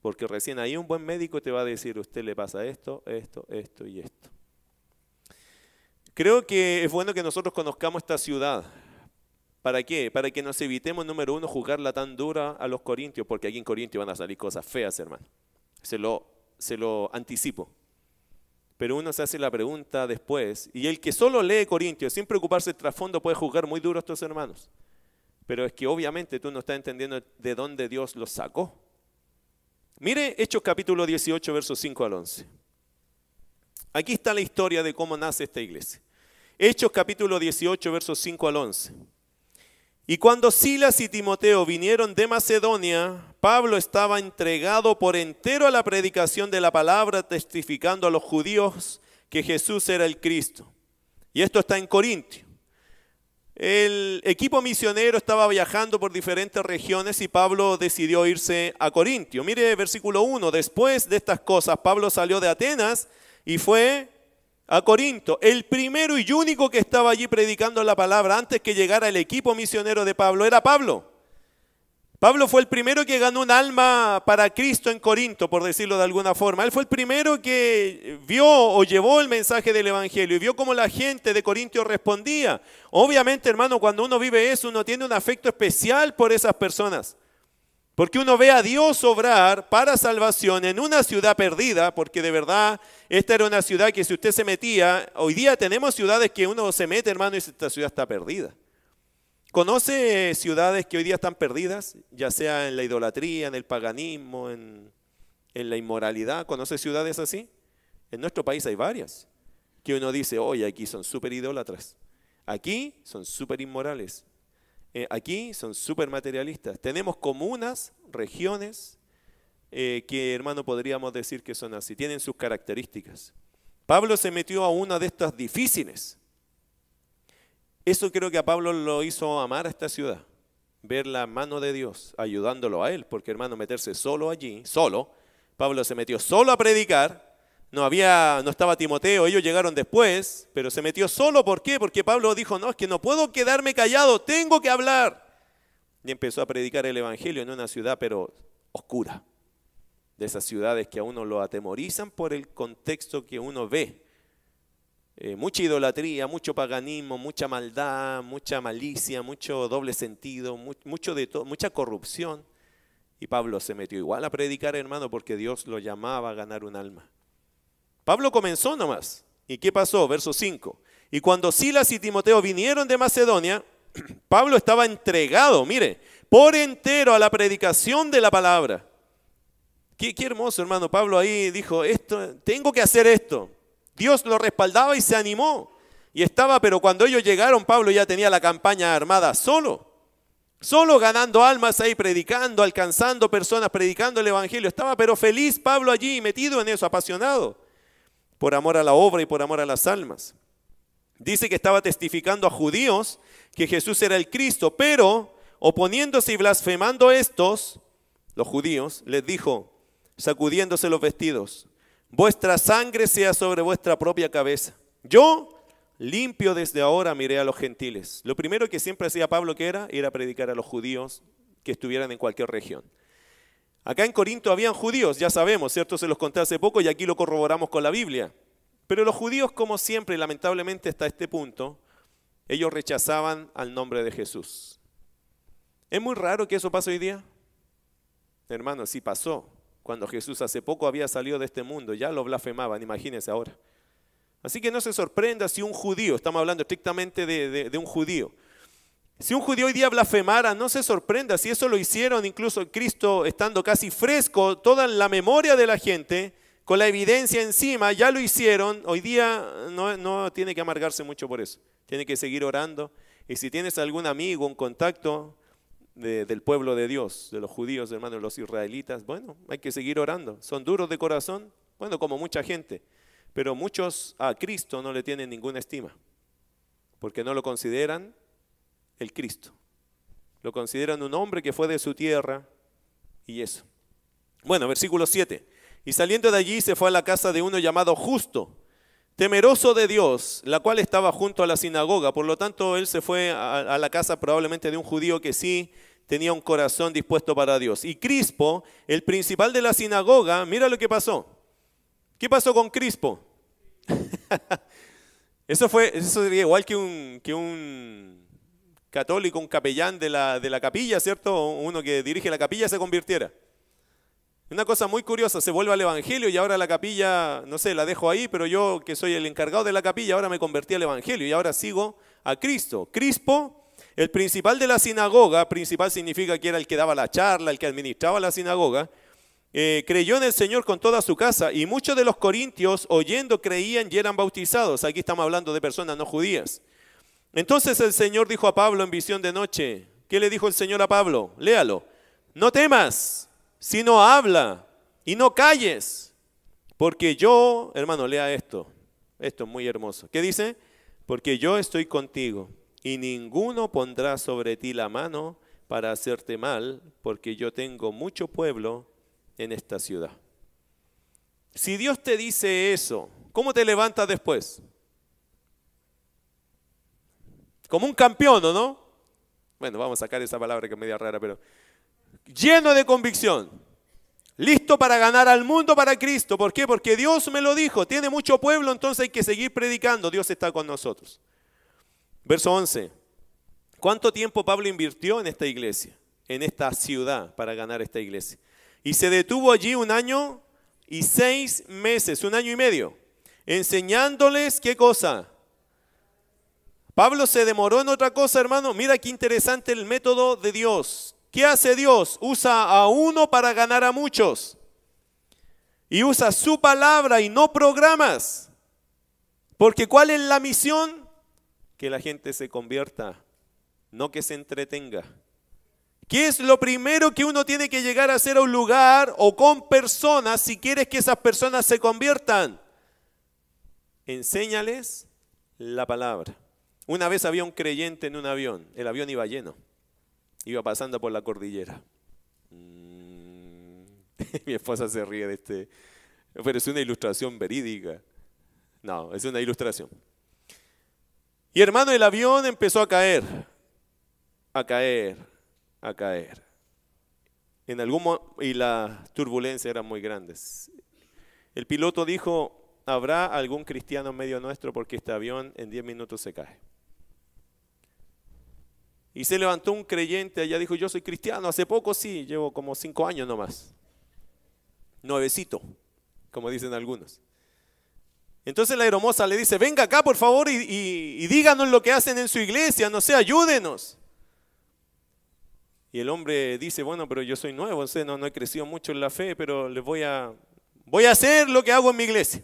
Porque recién ahí un buen médico te va a decir, usted le pasa esto, esto, esto y esto. Creo que es bueno que nosotros conozcamos esta ciudad. ¿Para qué? Para que nos evitemos, número uno, jugarla tan dura a los corintios, porque aquí en Corintios van a salir cosas feas, hermano. Se lo, se lo anticipo. Pero uno se hace la pregunta después, y el que solo lee Corintios sin preocuparse del trasfondo puede juzgar muy duro a estos hermanos. Pero es que obviamente tú no estás entendiendo de dónde Dios los sacó. Mire Hechos capítulo 18, versos 5 al 11. Aquí está la historia de cómo nace esta iglesia. Hechos capítulo 18, versos 5 al 11. Y cuando Silas y Timoteo vinieron de Macedonia, Pablo estaba entregado por entero a la predicación de la palabra, testificando a los judíos que Jesús era el Cristo. Y esto está en Corintio. El equipo misionero estaba viajando por diferentes regiones y Pablo decidió irse a Corintio. Mire versículo 1, después de estas cosas Pablo salió de Atenas y fue a Corinto. El primero y único que estaba allí predicando la palabra antes que llegara el equipo misionero de Pablo era Pablo. Pablo fue el primero que ganó un alma para Cristo en Corinto, por decirlo de alguna forma. Él fue el primero que vio o llevó el mensaje del Evangelio y vio cómo la gente de Corintio respondía. Obviamente, hermano, cuando uno vive eso, uno tiene un afecto especial por esas personas. Porque uno ve a Dios obrar para salvación en una ciudad perdida, porque de verdad esta era una ciudad que si usted se metía, hoy día tenemos ciudades que uno se mete, hermano, y esta ciudad está perdida. ¿Conoce ciudades que hoy día están perdidas, ya sea en la idolatría, en el paganismo, en, en la inmoralidad? ¿Conoce ciudades así? En nuestro país hay varias, que uno dice, oye, aquí son súper idólatras, aquí son súper inmorales, eh, aquí son súper materialistas. Tenemos comunas, regiones, eh, que hermano podríamos decir que son así, tienen sus características. Pablo se metió a una de estas difíciles. Eso creo que a Pablo lo hizo amar a esta ciudad, ver la mano de Dios ayudándolo a él, porque hermano, meterse solo allí, solo, Pablo se metió solo a predicar, no había, no estaba Timoteo, ellos llegaron después, pero se metió solo, ¿por qué? Porque Pablo dijo, no, es que no puedo quedarme callado, tengo que hablar. Y empezó a predicar el Evangelio en una ciudad, pero oscura, de esas ciudades que a uno lo atemorizan por el contexto que uno ve. Eh, mucha idolatría, mucho paganismo, mucha maldad, mucha malicia, mucho doble sentido, mucho de mucha corrupción. Y Pablo se metió igual a predicar, hermano, porque Dios lo llamaba a ganar un alma. Pablo comenzó nomás. ¿Y qué pasó? Verso 5. Y cuando Silas y Timoteo vinieron de Macedonia, <clears throat> Pablo estaba entregado, mire, por entero a la predicación de la palabra. Qué, hermoso, hermano. Pablo ahí dijo, esto, tengo que hacer esto. Dios lo respaldaba y se animó. Y estaba, pero cuando ellos llegaron, Pablo ya tenía la campaña armada solo. Solo ganando almas ahí, predicando, alcanzando personas, predicando el Evangelio. Estaba pero feliz Pablo allí, metido en eso, apasionado por amor a la obra y por amor a las almas. Dice que estaba testificando a judíos que Jesús era el Cristo, pero oponiéndose y blasfemando estos, los judíos, les dijo, sacudiéndose los vestidos, vuestra sangre sea sobre vuestra propia cabeza. Yo limpio desde ahora miré a los gentiles. Lo primero que siempre hacía Pablo que era, era predicar a los judíos que estuvieran en cualquier región. Acá en Corinto habían judíos, ya sabemos, ¿cierto? Se los conté hace poco y aquí lo corroboramos con la Biblia. Pero los judíos, como siempre, lamentablemente hasta este punto, ellos rechazaban al nombre de Jesús. ¿Es muy raro que eso pase hoy día? Hermano, sí pasó. Cuando Jesús hace poco había salido de este mundo, ya lo blasfemaban, imagínense ahora. Así que no se sorprenda si un judío, estamos hablando estrictamente de, un judío, si un judío hoy día blasfemara, no se sorprenda si eso lo hicieron incluso Cristo estando casi fresco, toda la memoria de la gente, con la evidencia encima, ya lo hicieron, hoy día no, no tiene que amargarse mucho por eso, tiene que seguir orando. Y si tienes algún amigo, un contacto, del pueblo de Dios, de los judíos, hermanos, los israelitas, bueno, hay que seguir orando. Son duros de corazón, bueno, como mucha gente, pero muchos a Cristo no le tienen ninguna estima, porque no lo consideran el Cristo. Lo consideran un hombre que fue de su tierra y eso. Bueno, versículo 7. Y saliendo de allí se fue a la casa de uno llamado justo, temeroso de Dios, la cual estaba junto a la sinagoga. Por lo tanto, él se fue a, a la casa probablemente de un judío que sí tenía un corazón dispuesto para Dios. Y Crispo, el principal de la sinagoga, mira lo que pasó. ¿Qué pasó con Crispo? <laughs> eso fue, eso sería igual que un, que un católico, un capellán de la, de la capilla, ¿cierto? Uno que dirige la capilla se convirtiera. Una cosa muy curiosa, se vuelve al Evangelio y ahora la capilla, no sé, la dejo ahí, pero yo que soy el encargado de la capilla, ahora me convertí al Evangelio y ahora sigo a Cristo. Crispo el principal de la sinagoga, principal significa que era el que daba la charla, el que administraba la sinagoga, eh, creyó en el Señor con toda su casa y muchos de los corintios oyendo creían y eran bautizados. Aquí estamos hablando de personas no judías. Entonces el Señor dijo a Pablo en visión de noche, ¿qué le dijo el Señor a Pablo? Léalo, no temas, sino habla y no calles, porque yo, hermano, lea esto, esto es muy hermoso. ¿Qué dice? Porque yo estoy contigo y ninguno pondrá sobre ti la mano para hacerte mal, porque yo tengo mucho pueblo en esta ciudad. Si Dios te dice eso, ¿cómo te levantas después? Como un campeón, ¿o no? Bueno, vamos a sacar esa palabra que es media rara, pero lleno de convicción, listo para ganar al mundo para Cristo. ¿Por qué? Porque Dios me lo dijo, tiene mucho pueblo, entonces hay que seguir predicando, Dios está con nosotros. Verso 11. ¿Cuánto tiempo Pablo invirtió en esta iglesia, en esta ciudad, para ganar esta iglesia? Y se detuvo allí un año y seis meses, un año y medio, enseñándoles qué cosa. Pablo se demoró en otra cosa, hermano. Mira qué interesante el método de Dios. ¿Qué hace Dios? Usa a uno para ganar a muchos. Y usa su palabra y no programas. Porque ¿cuál es la misión? Que la gente se convierta, no que se entretenga. ¿Qué es lo primero que uno tiene que llegar a hacer a un lugar o con personas si quieres que esas personas se conviertan? Enséñales la palabra. Una vez había un creyente en un avión, el avión iba lleno, iba pasando por la cordillera. Mm, <laughs> mi esposa se ríe de este, pero es una ilustración verídica. No, es una ilustración. Y hermano, el avión empezó a caer, a caer, a caer. En algún y las turbulencias eran muy grandes. El piloto dijo, habrá algún cristiano en medio nuestro porque este avión en 10 minutos se cae. Y se levantó un creyente allá, dijo, yo soy cristiano, hace poco sí, llevo como cinco años nomás. Nuevecito, como dicen algunos. Entonces la hermosa le dice, venga acá por favor y, díganos lo que hacen en su iglesia, no sé, ayúdenos. Y el hombre dice, bueno, pero yo soy nuevo, no, no he crecido mucho en la fe, pero les voy a, voy a hacer lo que hago en mi iglesia.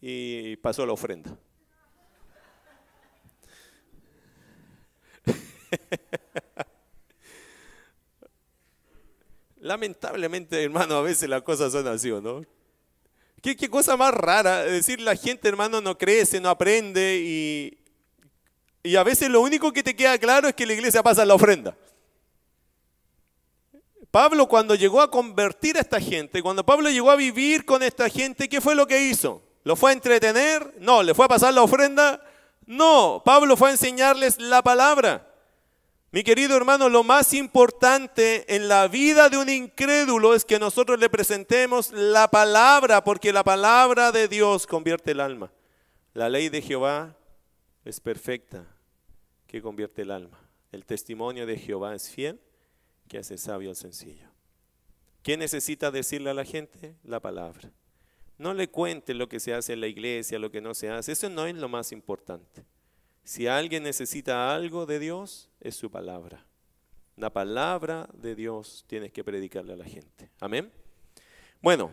Y pasó la ofrenda. <laughs> Lamentablemente, hermano, a veces las cosas son así, ¿no? ¿Qué, cosa más rara, decir, la gente, hermano, no crece, no aprende y, y a veces lo único que te queda claro es que la iglesia pasa la ofrenda. Pablo cuando llegó a convertir a esta gente, cuando Pablo llegó a vivir con esta gente, ¿qué fue lo que hizo? ¿Lo fue a entretener? No. ¿Le fue a pasar la ofrenda? No. Pablo fue a enseñarles la palabra. Mi querido hermano, lo más importante en la vida de un incrédulo es que nosotros le presentemos la palabra, porque la palabra de Dios convierte el alma. La ley de Jehová es perfecta, que convierte el alma. El testimonio de Jehová es fiel, que hace sabio al sencillo. ¿Qué necesita decirle a la gente? La palabra. No le cuente lo que se hace en la iglesia, lo que no se hace. Eso no es lo más importante. Si alguien necesita algo de Dios, es su palabra. La palabra de Dios tienes que predicarle a la gente. Amén. Bueno,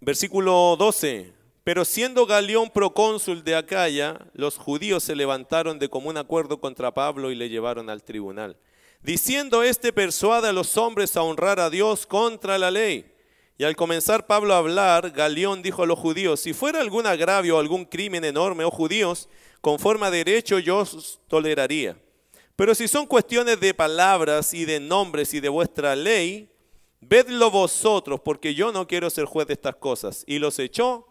versículo 12. Pero siendo Galeón procónsul de Acaya, los judíos se levantaron de común acuerdo contra Pablo y le llevaron al tribunal. Diciendo este persuade a los hombres a honrar a Dios contra la ley. Y al comenzar Pablo a hablar, Galeón dijo a los judíos, si fuera algún agravio o algún crimen enorme, oh judíos, conforme a derecho yo os toleraría pero si son cuestiones de palabras y de nombres y de vuestra ley, vedlo vosotros, porque yo no quiero ser juez de estas cosas. Y los echó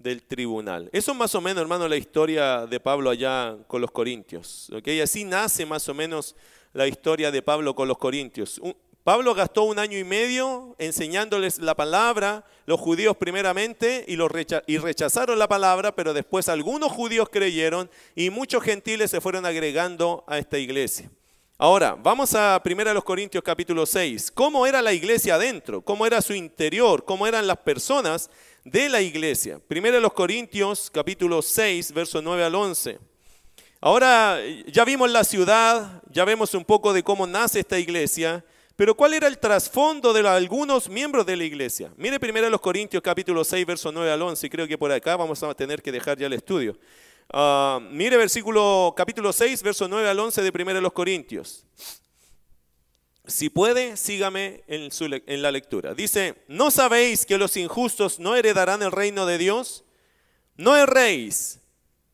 del tribunal. Eso es más o menos, hermano, la historia de Pablo allá con los corintios. ¿okay? Así nace más o menos la historia de Pablo con los corintios. Pablo gastó un año y medio enseñándoles la palabra, los judíos primeramente, y, los y rechazaron la palabra, pero después algunos judíos creyeron y muchos gentiles se fueron agregando a esta iglesia. Ahora, vamos a 1 Corintios capítulo 6. ¿Cómo era la iglesia adentro? ¿Cómo era su interior? ¿Cómo eran las personas de la iglesia? 1 Corintios capítulo 6, verso 9 al 11. Ahora ya vimos la ciudad, ya vemos un poco de cómo nace esta iglesia. Pero ¿cuál era el trasfondo de algunos miembros de la iglesia? Mire primero los Corintios capítulo 6, verso 9 al 11, creo que por acá vamos a tener que dejar ya el estudio. Ah, mire versículo capítulo 6, verso 9 al 11 de primero los Corintios. Si puede, sígame en, en la lectura. Dice, ¿no sabéis que los injustos no heredarán el reino de Dios? No erréis,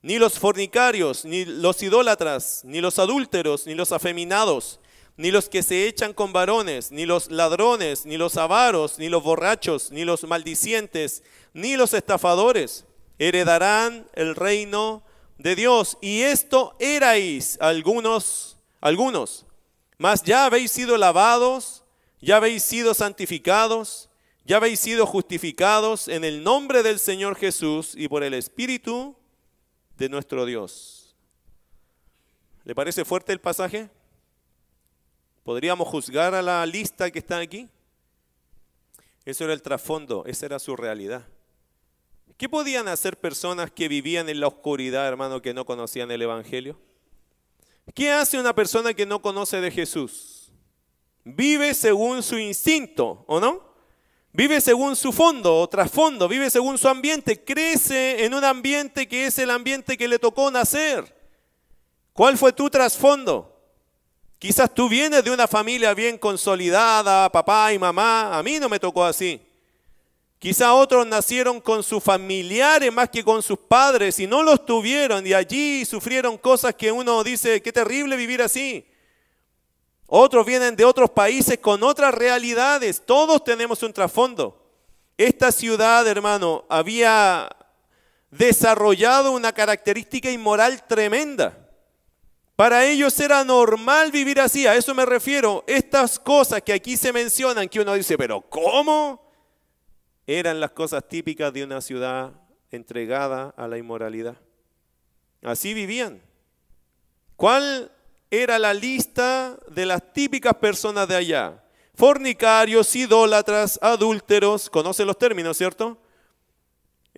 ni los fornicarios, ni los idólatras, ni los adúlteros, ni los afeminados ni los que se echan con varones, ni los ladrones, ni los avaros, ni los borrachos, ni los maldicientes, ni los estafadores heredarán el reino de Dios. Y esto erais algunos, algunos, mas ya habéis sido lavados, ya habéis sido santificados, ya habéis sido justificados en el nombre del Señor Jesús y por el Espíritu de nuestro Dios. ¿Le parece fuerte el pasaje? ¿Podríamos juzgar a la lista que está aquí? Eso era el trasfondo, esa era su realidad. ¿Qué podían hacer personas que vivían en la oscuridad, hermano, que no conocían el Evangelio? ¿Qué hace una persona que no conoce de Jesús? Vive según su instinto, ¿o no? Vive según su fondo o trasfondo, vive según su ambiente, crece en un ambiente que es el ambiente que le tocó nacer. ¿Cuál fue tu trasfondo? Quizás tú vienes de una familia bien consolidada, papá y mamá. A mí no me tocó así. Quizás otros nacieron con sus familiares más que con sus padres y no los tuvieron y allí sufrieron cosas que uno dice, qué terrible vivir así. Otros vienen de otros países con otras realidades. Todos tenemos un trasfondo. Esta ciudad, hermano, había desarrollado una característica inmoral tremenda. Para ellos era normal vivir así, a eso me refiero. Estas cosas que aquí se mencionan, que uno dice, pero ¿cómo? Eran las cosas típicas de una ciudad entregada a la inmoralidad. Así vivían. ¿Cuál era la lista de las típicas personas de allá? Fornicarios, idólatras, adúlteros, conocen los términos, ¿cierto?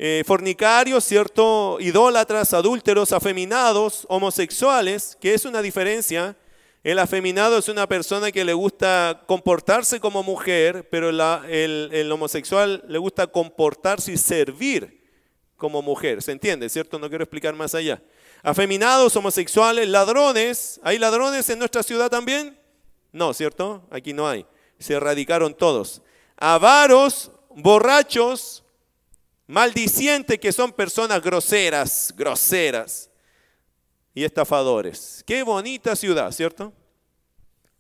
Eh, fornicarios, ¿cierto? Idólatras, adúlteros, afeminados, homosexuales, que es una diferencia. El afeminado es una persona que le gusta comportarse como mujer, pero el, el homosexual le gusta comportarse y servir como mujer. ¿Se entiende? ¿Cierto? No quiero explicar más allá. Afeminados, homosexuales, ladrones. ¿Hay ladrones en nuestra ciudad también? No, ¿cierto? Aquí no hay. Se erradicaron todos. Avaros, borrachos, maldicientes que son personas groseras, groseras y estafadores. Qué bonita ciudad, ¿cierto?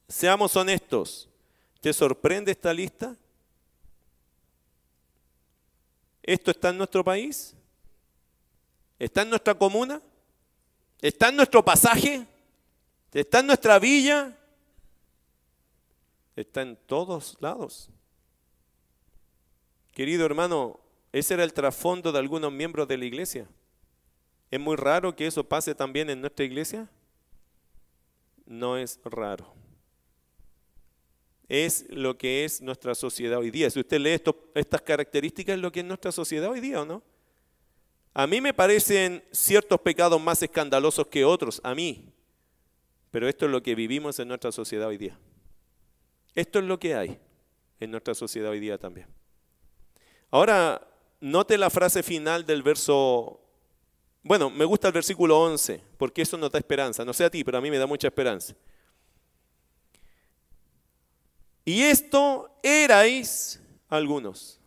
Seamos honestos. ¿Te sorprende esta lista? ¿Esto está en nuestro país? ¿Está en nuestra comuna? ¿Está en nuestro pasaje? ¿Está en nuestra villa? Está en todos lados. Querido hermano, ese era el trasfondo de algunos miembros de la iglesia. ¿Es muy raro que eso pase también en nuestra iglesia? No es raro. es lo que es nuestra sociedad hoy día. Si usted lee estas características, es lo que es nuestra sociedad hoy día, ¿o no? A mí me parecen ciertos pecados más escandalosos que otros, a mí. Pero esto es lo que vivimos en nuestra sociedad hoy día. Esto es lo que hay en nuestra sociedad hoy día también. Ahora, note la frase final del verso... Bueno, me gusta el versículo 11, porque eso nos da esperanza. No sé a ti, pero a mí me da mucha esperanza. Y esto erais algunos.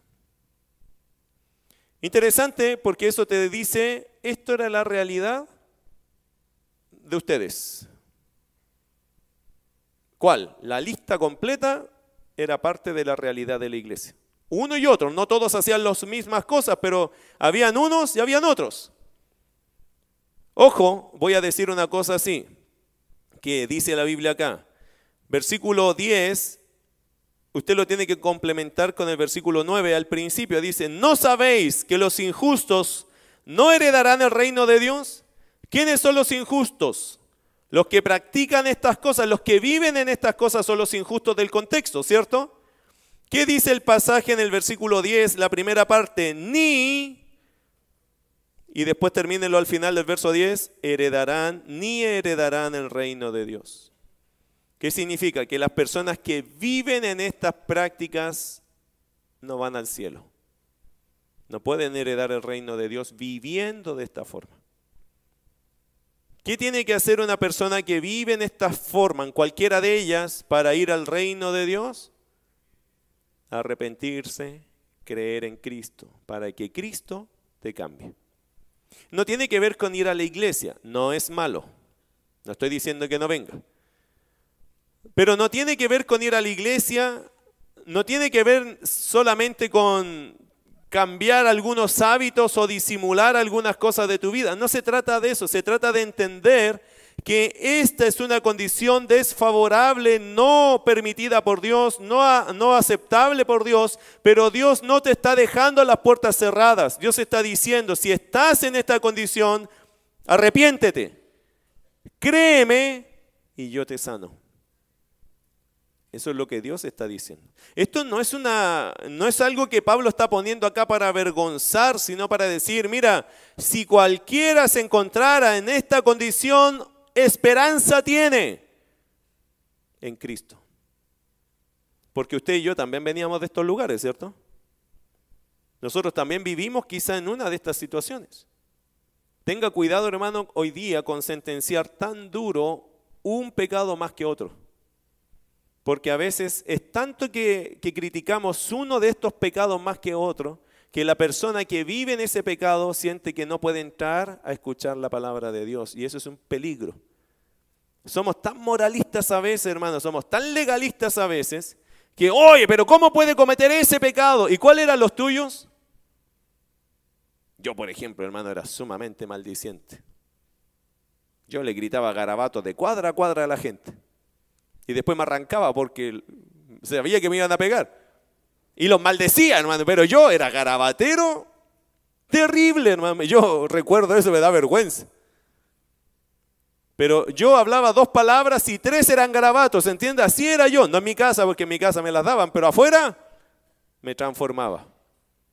Interesante porque eso te dice, esto era la realidad de ustedes. ¿Cuál? La lista completa era parte de la realidad de la iglesia. Uno y otro, no todos hacían las mismas cosas, pero habían unos y habían otros. Ojo, voy a decir una cosa así, que dice la Biblia acá. Versículo 10 usted lo tiene que complementar con el versículo 9 al principio. Dice, ¿no sabéis que los injustos no heredarán el reino de Dios? ¿Quiénes son los injustos? Los que practican estas cosas, los que viven en estas cosas son los injustos del contexto, ¿cierto? ¿Qué dice el pasaje en el versículo 10, la primera parte? Ni, y después termínelo al final del verso 10, heredarán, ni heredarán el reino de Dios. ¿Qué significa? Que las personas que viven en estas prácticas no van al cielo. No pueden heredar el reino de Dios viviendo de esta forma. ¿Qué tiene que hacer una persona que vive en esta forma, en cualquiera de ellas, para ir al reino de Dios? Arrepentirse, creer en Cristo, para que Cristo te cambie. No tiene que ver con ir a la iglesia, no es malo. No estoy diciendo que no venga. Pero no tiene que ver con ir a la iglesia, no tiene que ver solamente con cambiar algunos hábitos o disimular algunas cosas de tu vida. No se trata de eso, se trata de entender que esta es una condición desfavorable, no permitida por Dios, no, no aceptable por Dios, pero Dios no te está dejando las puertas cerradas. Dios está diciendo, si estás en esta condición, arrepiéntete, créeme y yo te sano. Eso es lo que Dios está diciendo. Esto no es, una, no es algo que Pablo está poniendo acá para avergonzar, sino para decir, mira, si cualquiera se encontrara en esta condición, esperanza tiene en Cristo. Porque usted y yo también veníamos de estos lugares, ¿cierto? Nosotros también vivimos quizá en una de estas situaciones. Tenga cuidado, hermano, hoy día con sentenciar tan duro un pecado más que otro. Porque a veces es tanto que, criticamos uno de estos pecados más que otro, que la persona que vive en ese pecado siente que no puede entrar a escuchar la palabra de Dios. Y eso es un peligro. Somos tan moralistas a veces, hermanos, somos tan legalistas a veces, que, oye, pero ¿cómo puede cometer ese pecado? ¿Y cuáles eran los tuyos? Yo, por ejemplo, hermano, era sumamente maldiciente. Yo le gritaba garabatos de cuadra a cuadra a la gente. Y después me arrancaba porque sabía que me iban a pegar. Y los maldecía, hermano. Pero yo era garabatero terrible, hermano. Yo recuerdo eso, me da vergüenza. Pero yo hablaba dos palabras y tres eran garabatos, ¿entiendes? Así era yo. No en mi casa, porque en mi casa me las daban, pero afuera me transformaba.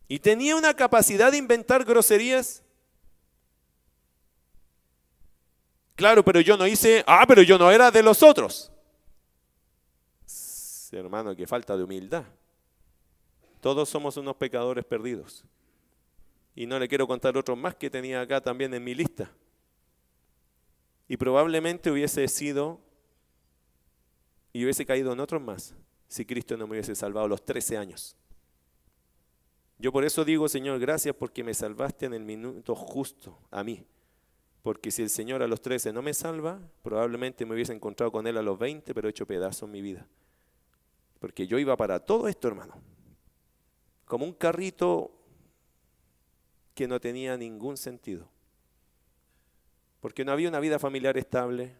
Y tenía una capacidad de inventar groserías. Claro, pero yo no hice, ah, pero yo no era de los otros hermano, que falta de humildad. Todos somos unos pecadores perdidos. Y no le quiero contar otros más que tenía acá también en mi lista. Y probablemente hubiese sido y hubiese caído en otros más si Cristo no me hubiese salvado los 13 años. Yo por eso digo, Señor, gracias porque me salvaste en el minuto justo a mí. Porque si el Señor a los 13 no me salva, probablemente me hubiese encontrado con Él a los 20, pero he hecho pedazo en mi vida. Porque yo iba para todo esto, hermano. Como un carrito que no tenía ningún sentido. Porque no había una vida familiar estable.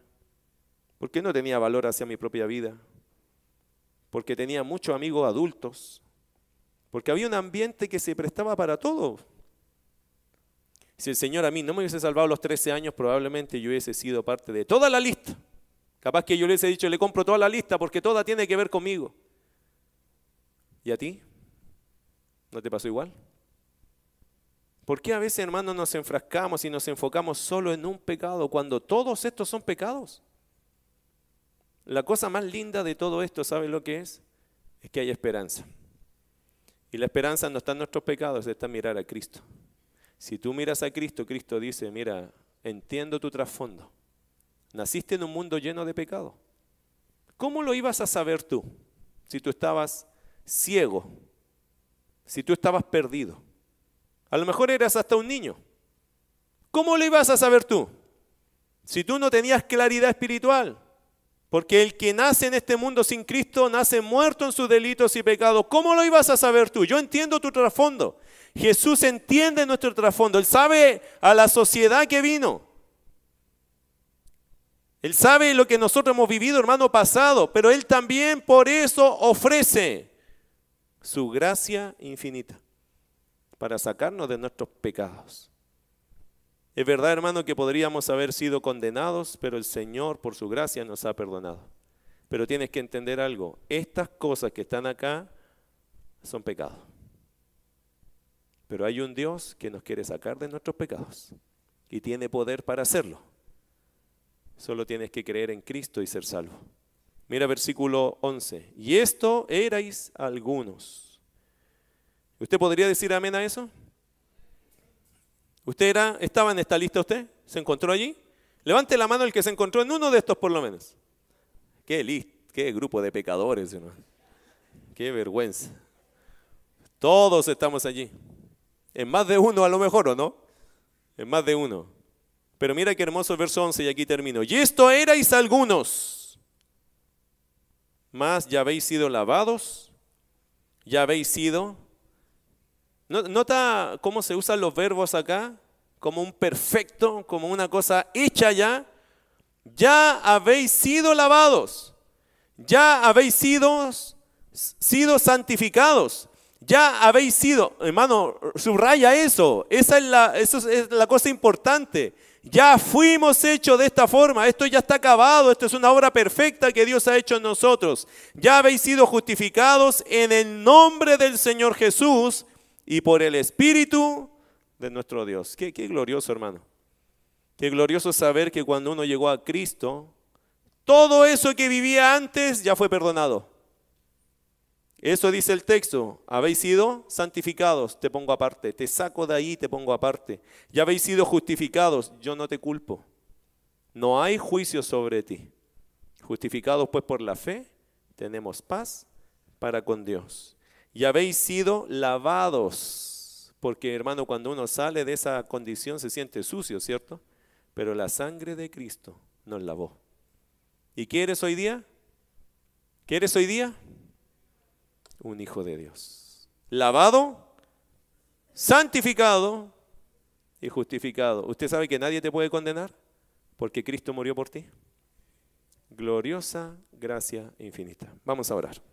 Porque no tenía valor hacia mi propia vida. Porque tenía muchos amigos adultos. Porque había un ambiente que se prestaba para todo. Si el Señor a mí no me hubiese salvado los 13 años, probablemente yo hubiese sido parte de toda la lista. Capaz que yo le hubiese dicho, le compro toda la lista porque toda tiene que ver conmigo. ¿Y a ti? ¿No te pasó igual? ¿Por qué a veces, hermanos, nos enfrascamos y nos enfocamos solo en un pecado cuando todos estos son pecados? La cosa más linda de todo esto, ¿sabe lo que es? Es que hay esperanza. Y la esperanza no está en nuestros pecados, está en mirar a Cristo. Si tú miras a Cristo, Cristo dice, mira, entiendo tu trasfondo. Naciste en un mundo lleno de pecado. ¿Cómo lo ibas a saber tú si tú estabas ciego? Si tú estabas perdido. A lo mejor eras hasta un niño. ¿Cómo lo ibas a saber tú? Si tú no tenías claridad espiritual. Porque el que nace en este mundo sin Cristo nace muerto en sus delitos y pecados. ¿Cómo lo ibas a saber tú? Yo entiendo tu trasfondo. Jesús entiende nuestro trasfondo. Él sabe a la sociedad que vino. Él sabe lo que nosotros hemos vivido, hermano, pasado. Pero Él también por eso ofrece su gracia infinita para sacarnos de nuestros pecados. Es verdad, hermano, que podríamos haber sido condenados, pero el Señor, por su gracia, nos ha perdonado. Pero tienes que entender algo. Estas cosas que están acá son pecados. Pero hay un Dios que nos quiere sacar de nuestros pecados y tiene poder para hacerlo. Solo tienes que creer en Cristo y ser salvo. Mira versículo 11. Y esto erais algunos. ¿Usted podría decir amén a eso? ¿Usted era, estaba en esta lista usted? ¿Se encontró allí? Levante la mano el que se encontró en uno de estos por lo menos. Qué list, qué grupo de pecadores, hermano. Qué vergüenza. Todos estamos allí. En más de uno a lo mejor, ¿o no? En más de uno. Pero mira qué hermoso el verso 11 y aquí termino. Y esto erais algunos. Más ya habéis sido lavados, ya habéis sido ¿Nota cómo se usan los verbos acá? Como un perfecto, como una cosa hecha ya. Ya habéis sido lavados. Ya habéis sido, sido santificados. Ya habéis sido, hermano, subraya eso. Esa es la, eso es la cosa importante. Ya fuimos hechos de esta forma. Esto ya está acabado. Esto es una obra perfecta que Dios ha hecho en nosotros. Ya habéis sido justificados en el nombre del Señor Jesús y por el Espíritu de nuestro Dios. Qué, glorioso, hermano. Qué glorioso saber que cuando uno llegó a Cristo, todo eso que vivía antes ya fue perdonado. Eso dice el texto, habéis sido santificados, te pongo aparte, te saco de ahí, te pongo aparte. Ya habéis sido justificados, yo no te culpo. No hay juicio sobre ti. Justificados pues por la fe, tenemos paz para con Dios y habéis sido lavados. Porque hermano, cuando uno sale de esa condición se siente sucio, ¿cierto? Pero la sangre de Cristo nos lavó. ¿Y qué eres hoy día? ¿Qué eres hoy día? Un hijo de Dios. Lavado, santificado y justificado. ¿Usted sabe que nadie te puede condenar? Porque Cristo murió por ti. Gloriosa gracia infinita. Vamos a orar.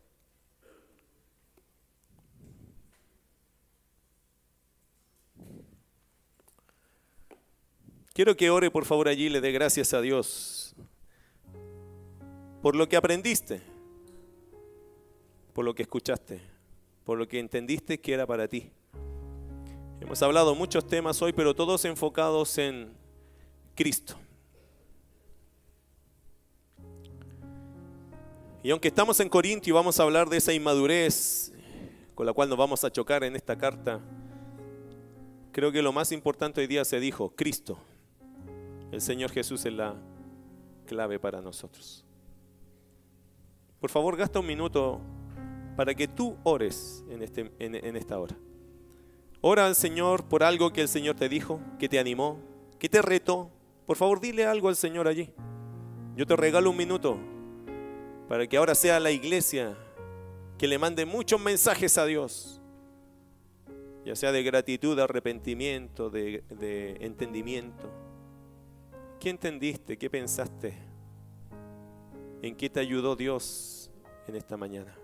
Quiero que ore por favor allí y le dé gracias a Dios por lo que aprendiste, por lo que escuchaste, por lo que entendiste que era para ti. Hemos hablado muchos temas hoy, pero todos enfocados en Cristo. Y aunque estamos en Corintio y vamos a hablar de esa inmadurez con la cual nos vamos a chocar en esta carta, creo que lo más importante hoy día se dijo, Cristo. El Señor Jesús es la clave para nosotros. Por favor, gasta un minuto para que tú ores en, este, en, esta hora. Ora al Señor por algo que el Señor te dijo, que te animó, que te retó. Por favor, dile algo al Señor allí. Yo te regalo un minuto para que ahora sea la iglesia que le mande muchos mensajes a Dios, ya sea de gratitud, de arrepentimiento, de, de entendimiento. ¿Qué entendiste? ¿Qué pensaste? ¿En qué te ayudó Dios en esta mañana?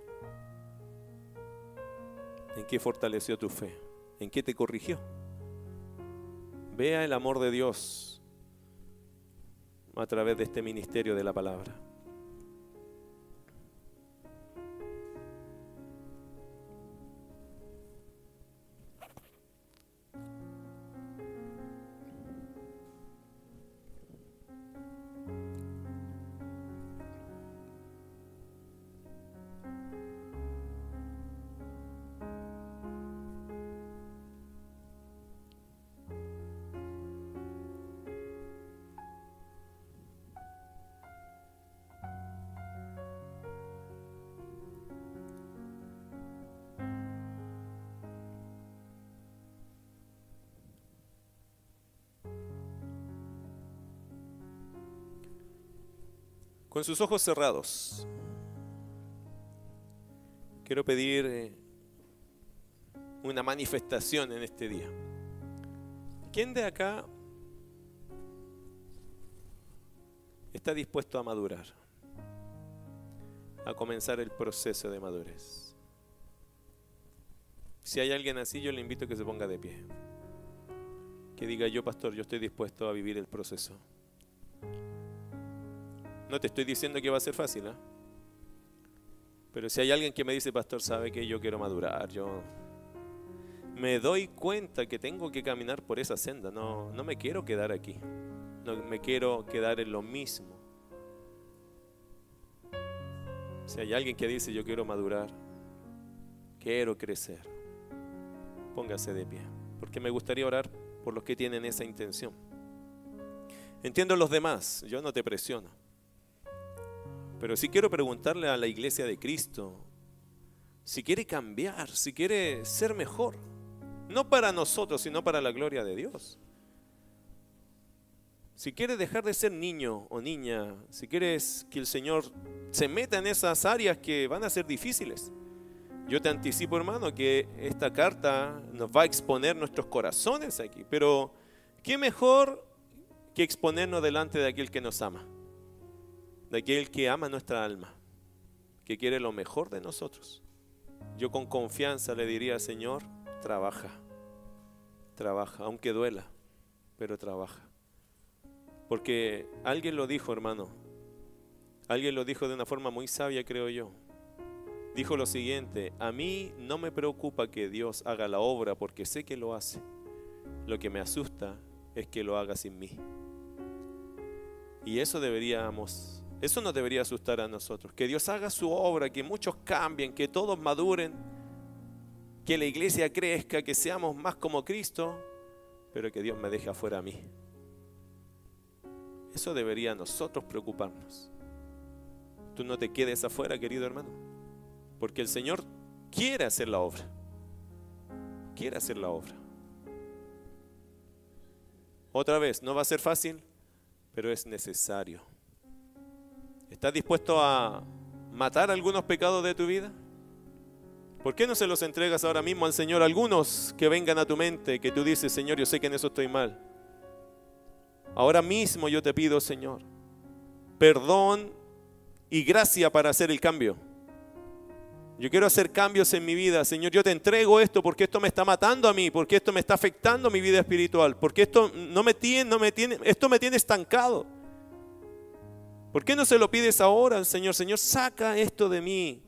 ¿En qué fortaleció tu fe? ¿En qué te corrigió? Vea el amor de Dios a través de este ministerio de la palabra. Con sus ojos cerrados, quiero pedir eh, una manifestación en este día. ¿Quién de acá está dispuesto a madurar? A comenzar el proceso de madurez. Si hay alguien así, yo le invito a que se ponga de pie. Que diga yo, pastor, yo estoy dispuesto a vivir el proceso. No te estoy diciendo que va a ser fácil, ¿eh? Pero si hay alguien que me dice, pastor, sabe que yo quiero madurar, yo me doy cuenta que tengo que caminar por esa senda, no, no me quiero quedar aquí, no me quiero quedar en lo mismo. Si hay alguien que dice, yo quiero madurar, quiero crecer, póngase de pie, porque me gustaría orar por los que tienen esa intención. Entiendo los demás, yo no te presiono. Pero sí quiero preguntarle a la iglesia de Cristo si quiere cambiar, si quiere ser mejor. No para nosotros, sino para la gloria de Dios. Si quieres dejar de ser niño o niña, si quieres que el Señor se meta en esas áreas que van a ser difíciles, yo te anticipo, hermano, que esta carta nos va a exponer nuestros corazones aquí. Pero, ¿qué mejor que exponernos delante de aquel que nos ama? De aquel que ama nuestra alma, que quiere lo mejor de nosotros. Yo con confianza le diría, Señor, trabaja, trabaja, aunque duela, pero trabaja. Porque alguien lo dijo, hermano, alguien lo dijo de una forma muy sabia, creo yo. Dijo lo siguiente, a mí no me preocupa que Dios haga la obra porque sé que lo hace. Lo que me asusta es que lo haga sin mí. Y eso deberíamos eso no debería asustar a nosotros. Que Dios haga su obra, que muchos cambien, que todos maduren, que la iglesia crezca, que seamos más como Cristo, pero que Dios me deje afuera a mí. Eso debería nosotros preocuparnos. Tú no te quedes afuera, querido hermano, porque el Señor quiere hacer la obra. Quiere hacer la obra. Otra vez, no va a ser fácil, pero es necesario. ¿Estás dispuesto a matar algunos pecados de tu vida? ¿Por qué no se los entregas ahora mismo al Señor? Algunos que vengan a tu mente, que tú dices, Señor, yo sé que en eso estoy mal. Ahora mismo yo te pido, Señor, perdón y gracia para hacer el cambio. Yo quiero hacer cambios en mi vida. Señor, yo te entrego esto porque esto me está matando a mí, porque esto me está afectando mi vida espiritual, porque esto no me tiene, no me tiene, esto me tiene estancado. ¿Por qué no se lo pides ahora al Señor? Señor, saca esto de mí.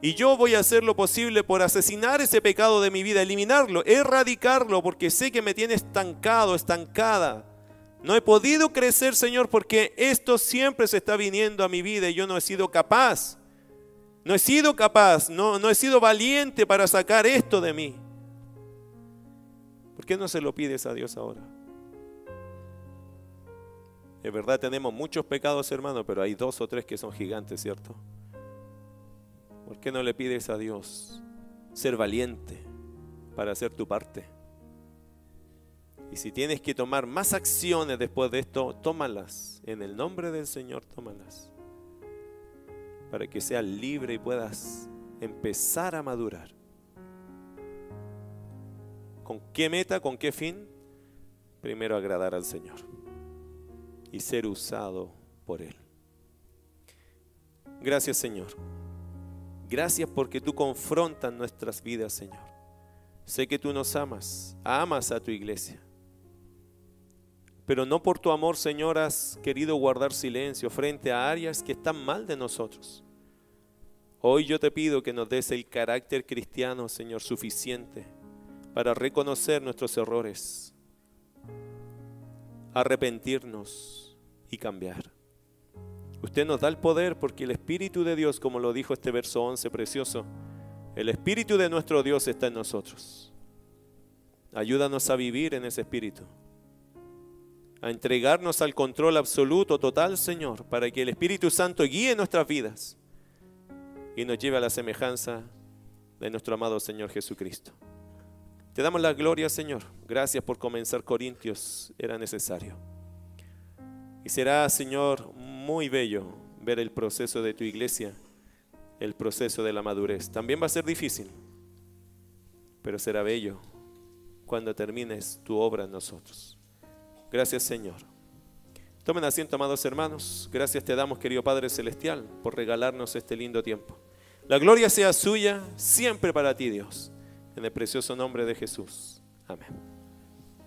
Y yo voy a hacer lo posible por asesinar ese pecado de mi vida, eliminarlo, erradicarlo, porque sé que me tiene estancado, estancada. No he podido crecer, Señor, porque esto siempre se está viniendo a mi vida y yo no he sido capaz. No he sido capaz, no, no he sido valiente para sacar esto de mí. ¿Por qué no se lo pides a Dios ahora? Es verdad, tenemos muchos pecados, hermano, pero hay dos o tres que son gigantes, ¿cierto? ¿Por qué no le pides a Dios ser valiente para hacer tu parte? Y si tienes que tomar más acciones después de esto, tómalas. En el nombre del Señor, tómalas. Para que seas libre y puedas empezar a madurar. ¿Con qué meta? ¿Con qué fin? Primero agradar al Señor y ser usado por Él. Gracias Señor. Gracias porque tú confrontas nuestras vidas, Señor. Sé que tú nos amas, amas a tu iglesia. Pero no por tu amor, Señor, has querido guardar silencio frente a áreas que están mal de nosotros. Hoy yo te pido que nos des el carácter cristiano, Señor, suficiente para reconocer nuestros errores, arrepentirnos y cambiar. Usted nos da el poder porque el Espíritu de Dios, como lo dijo este verso 11 precioso, el Espíritu de nuestro Dios está en nosotros. Ayúdanos a vivir en ese Espíritu, a entregarnos al control absoluto, total, Señor, para que el Espíritu Santo guíe nuestras vidas y nos lleve a la semejanza de nuestro amado Señor Jesucristo. Te damos la gloria, Señor. Gracias por comenzar Corintios. Era necesario. Y será, Señor, muy bello ver el proceso de tu iglesia, el proceso de la madurez. También va a ser difícil, pero será bello cuando termines tu obra en nosotros. Gracias Señor. Tomen asiento, amados hermanos. Gracias te damos, querido Padre Celestial, por regalarnos este lindo tiempo. La gloria sea suya siempre para ti, Dios. En el precioso nombre de Jesús. Amén.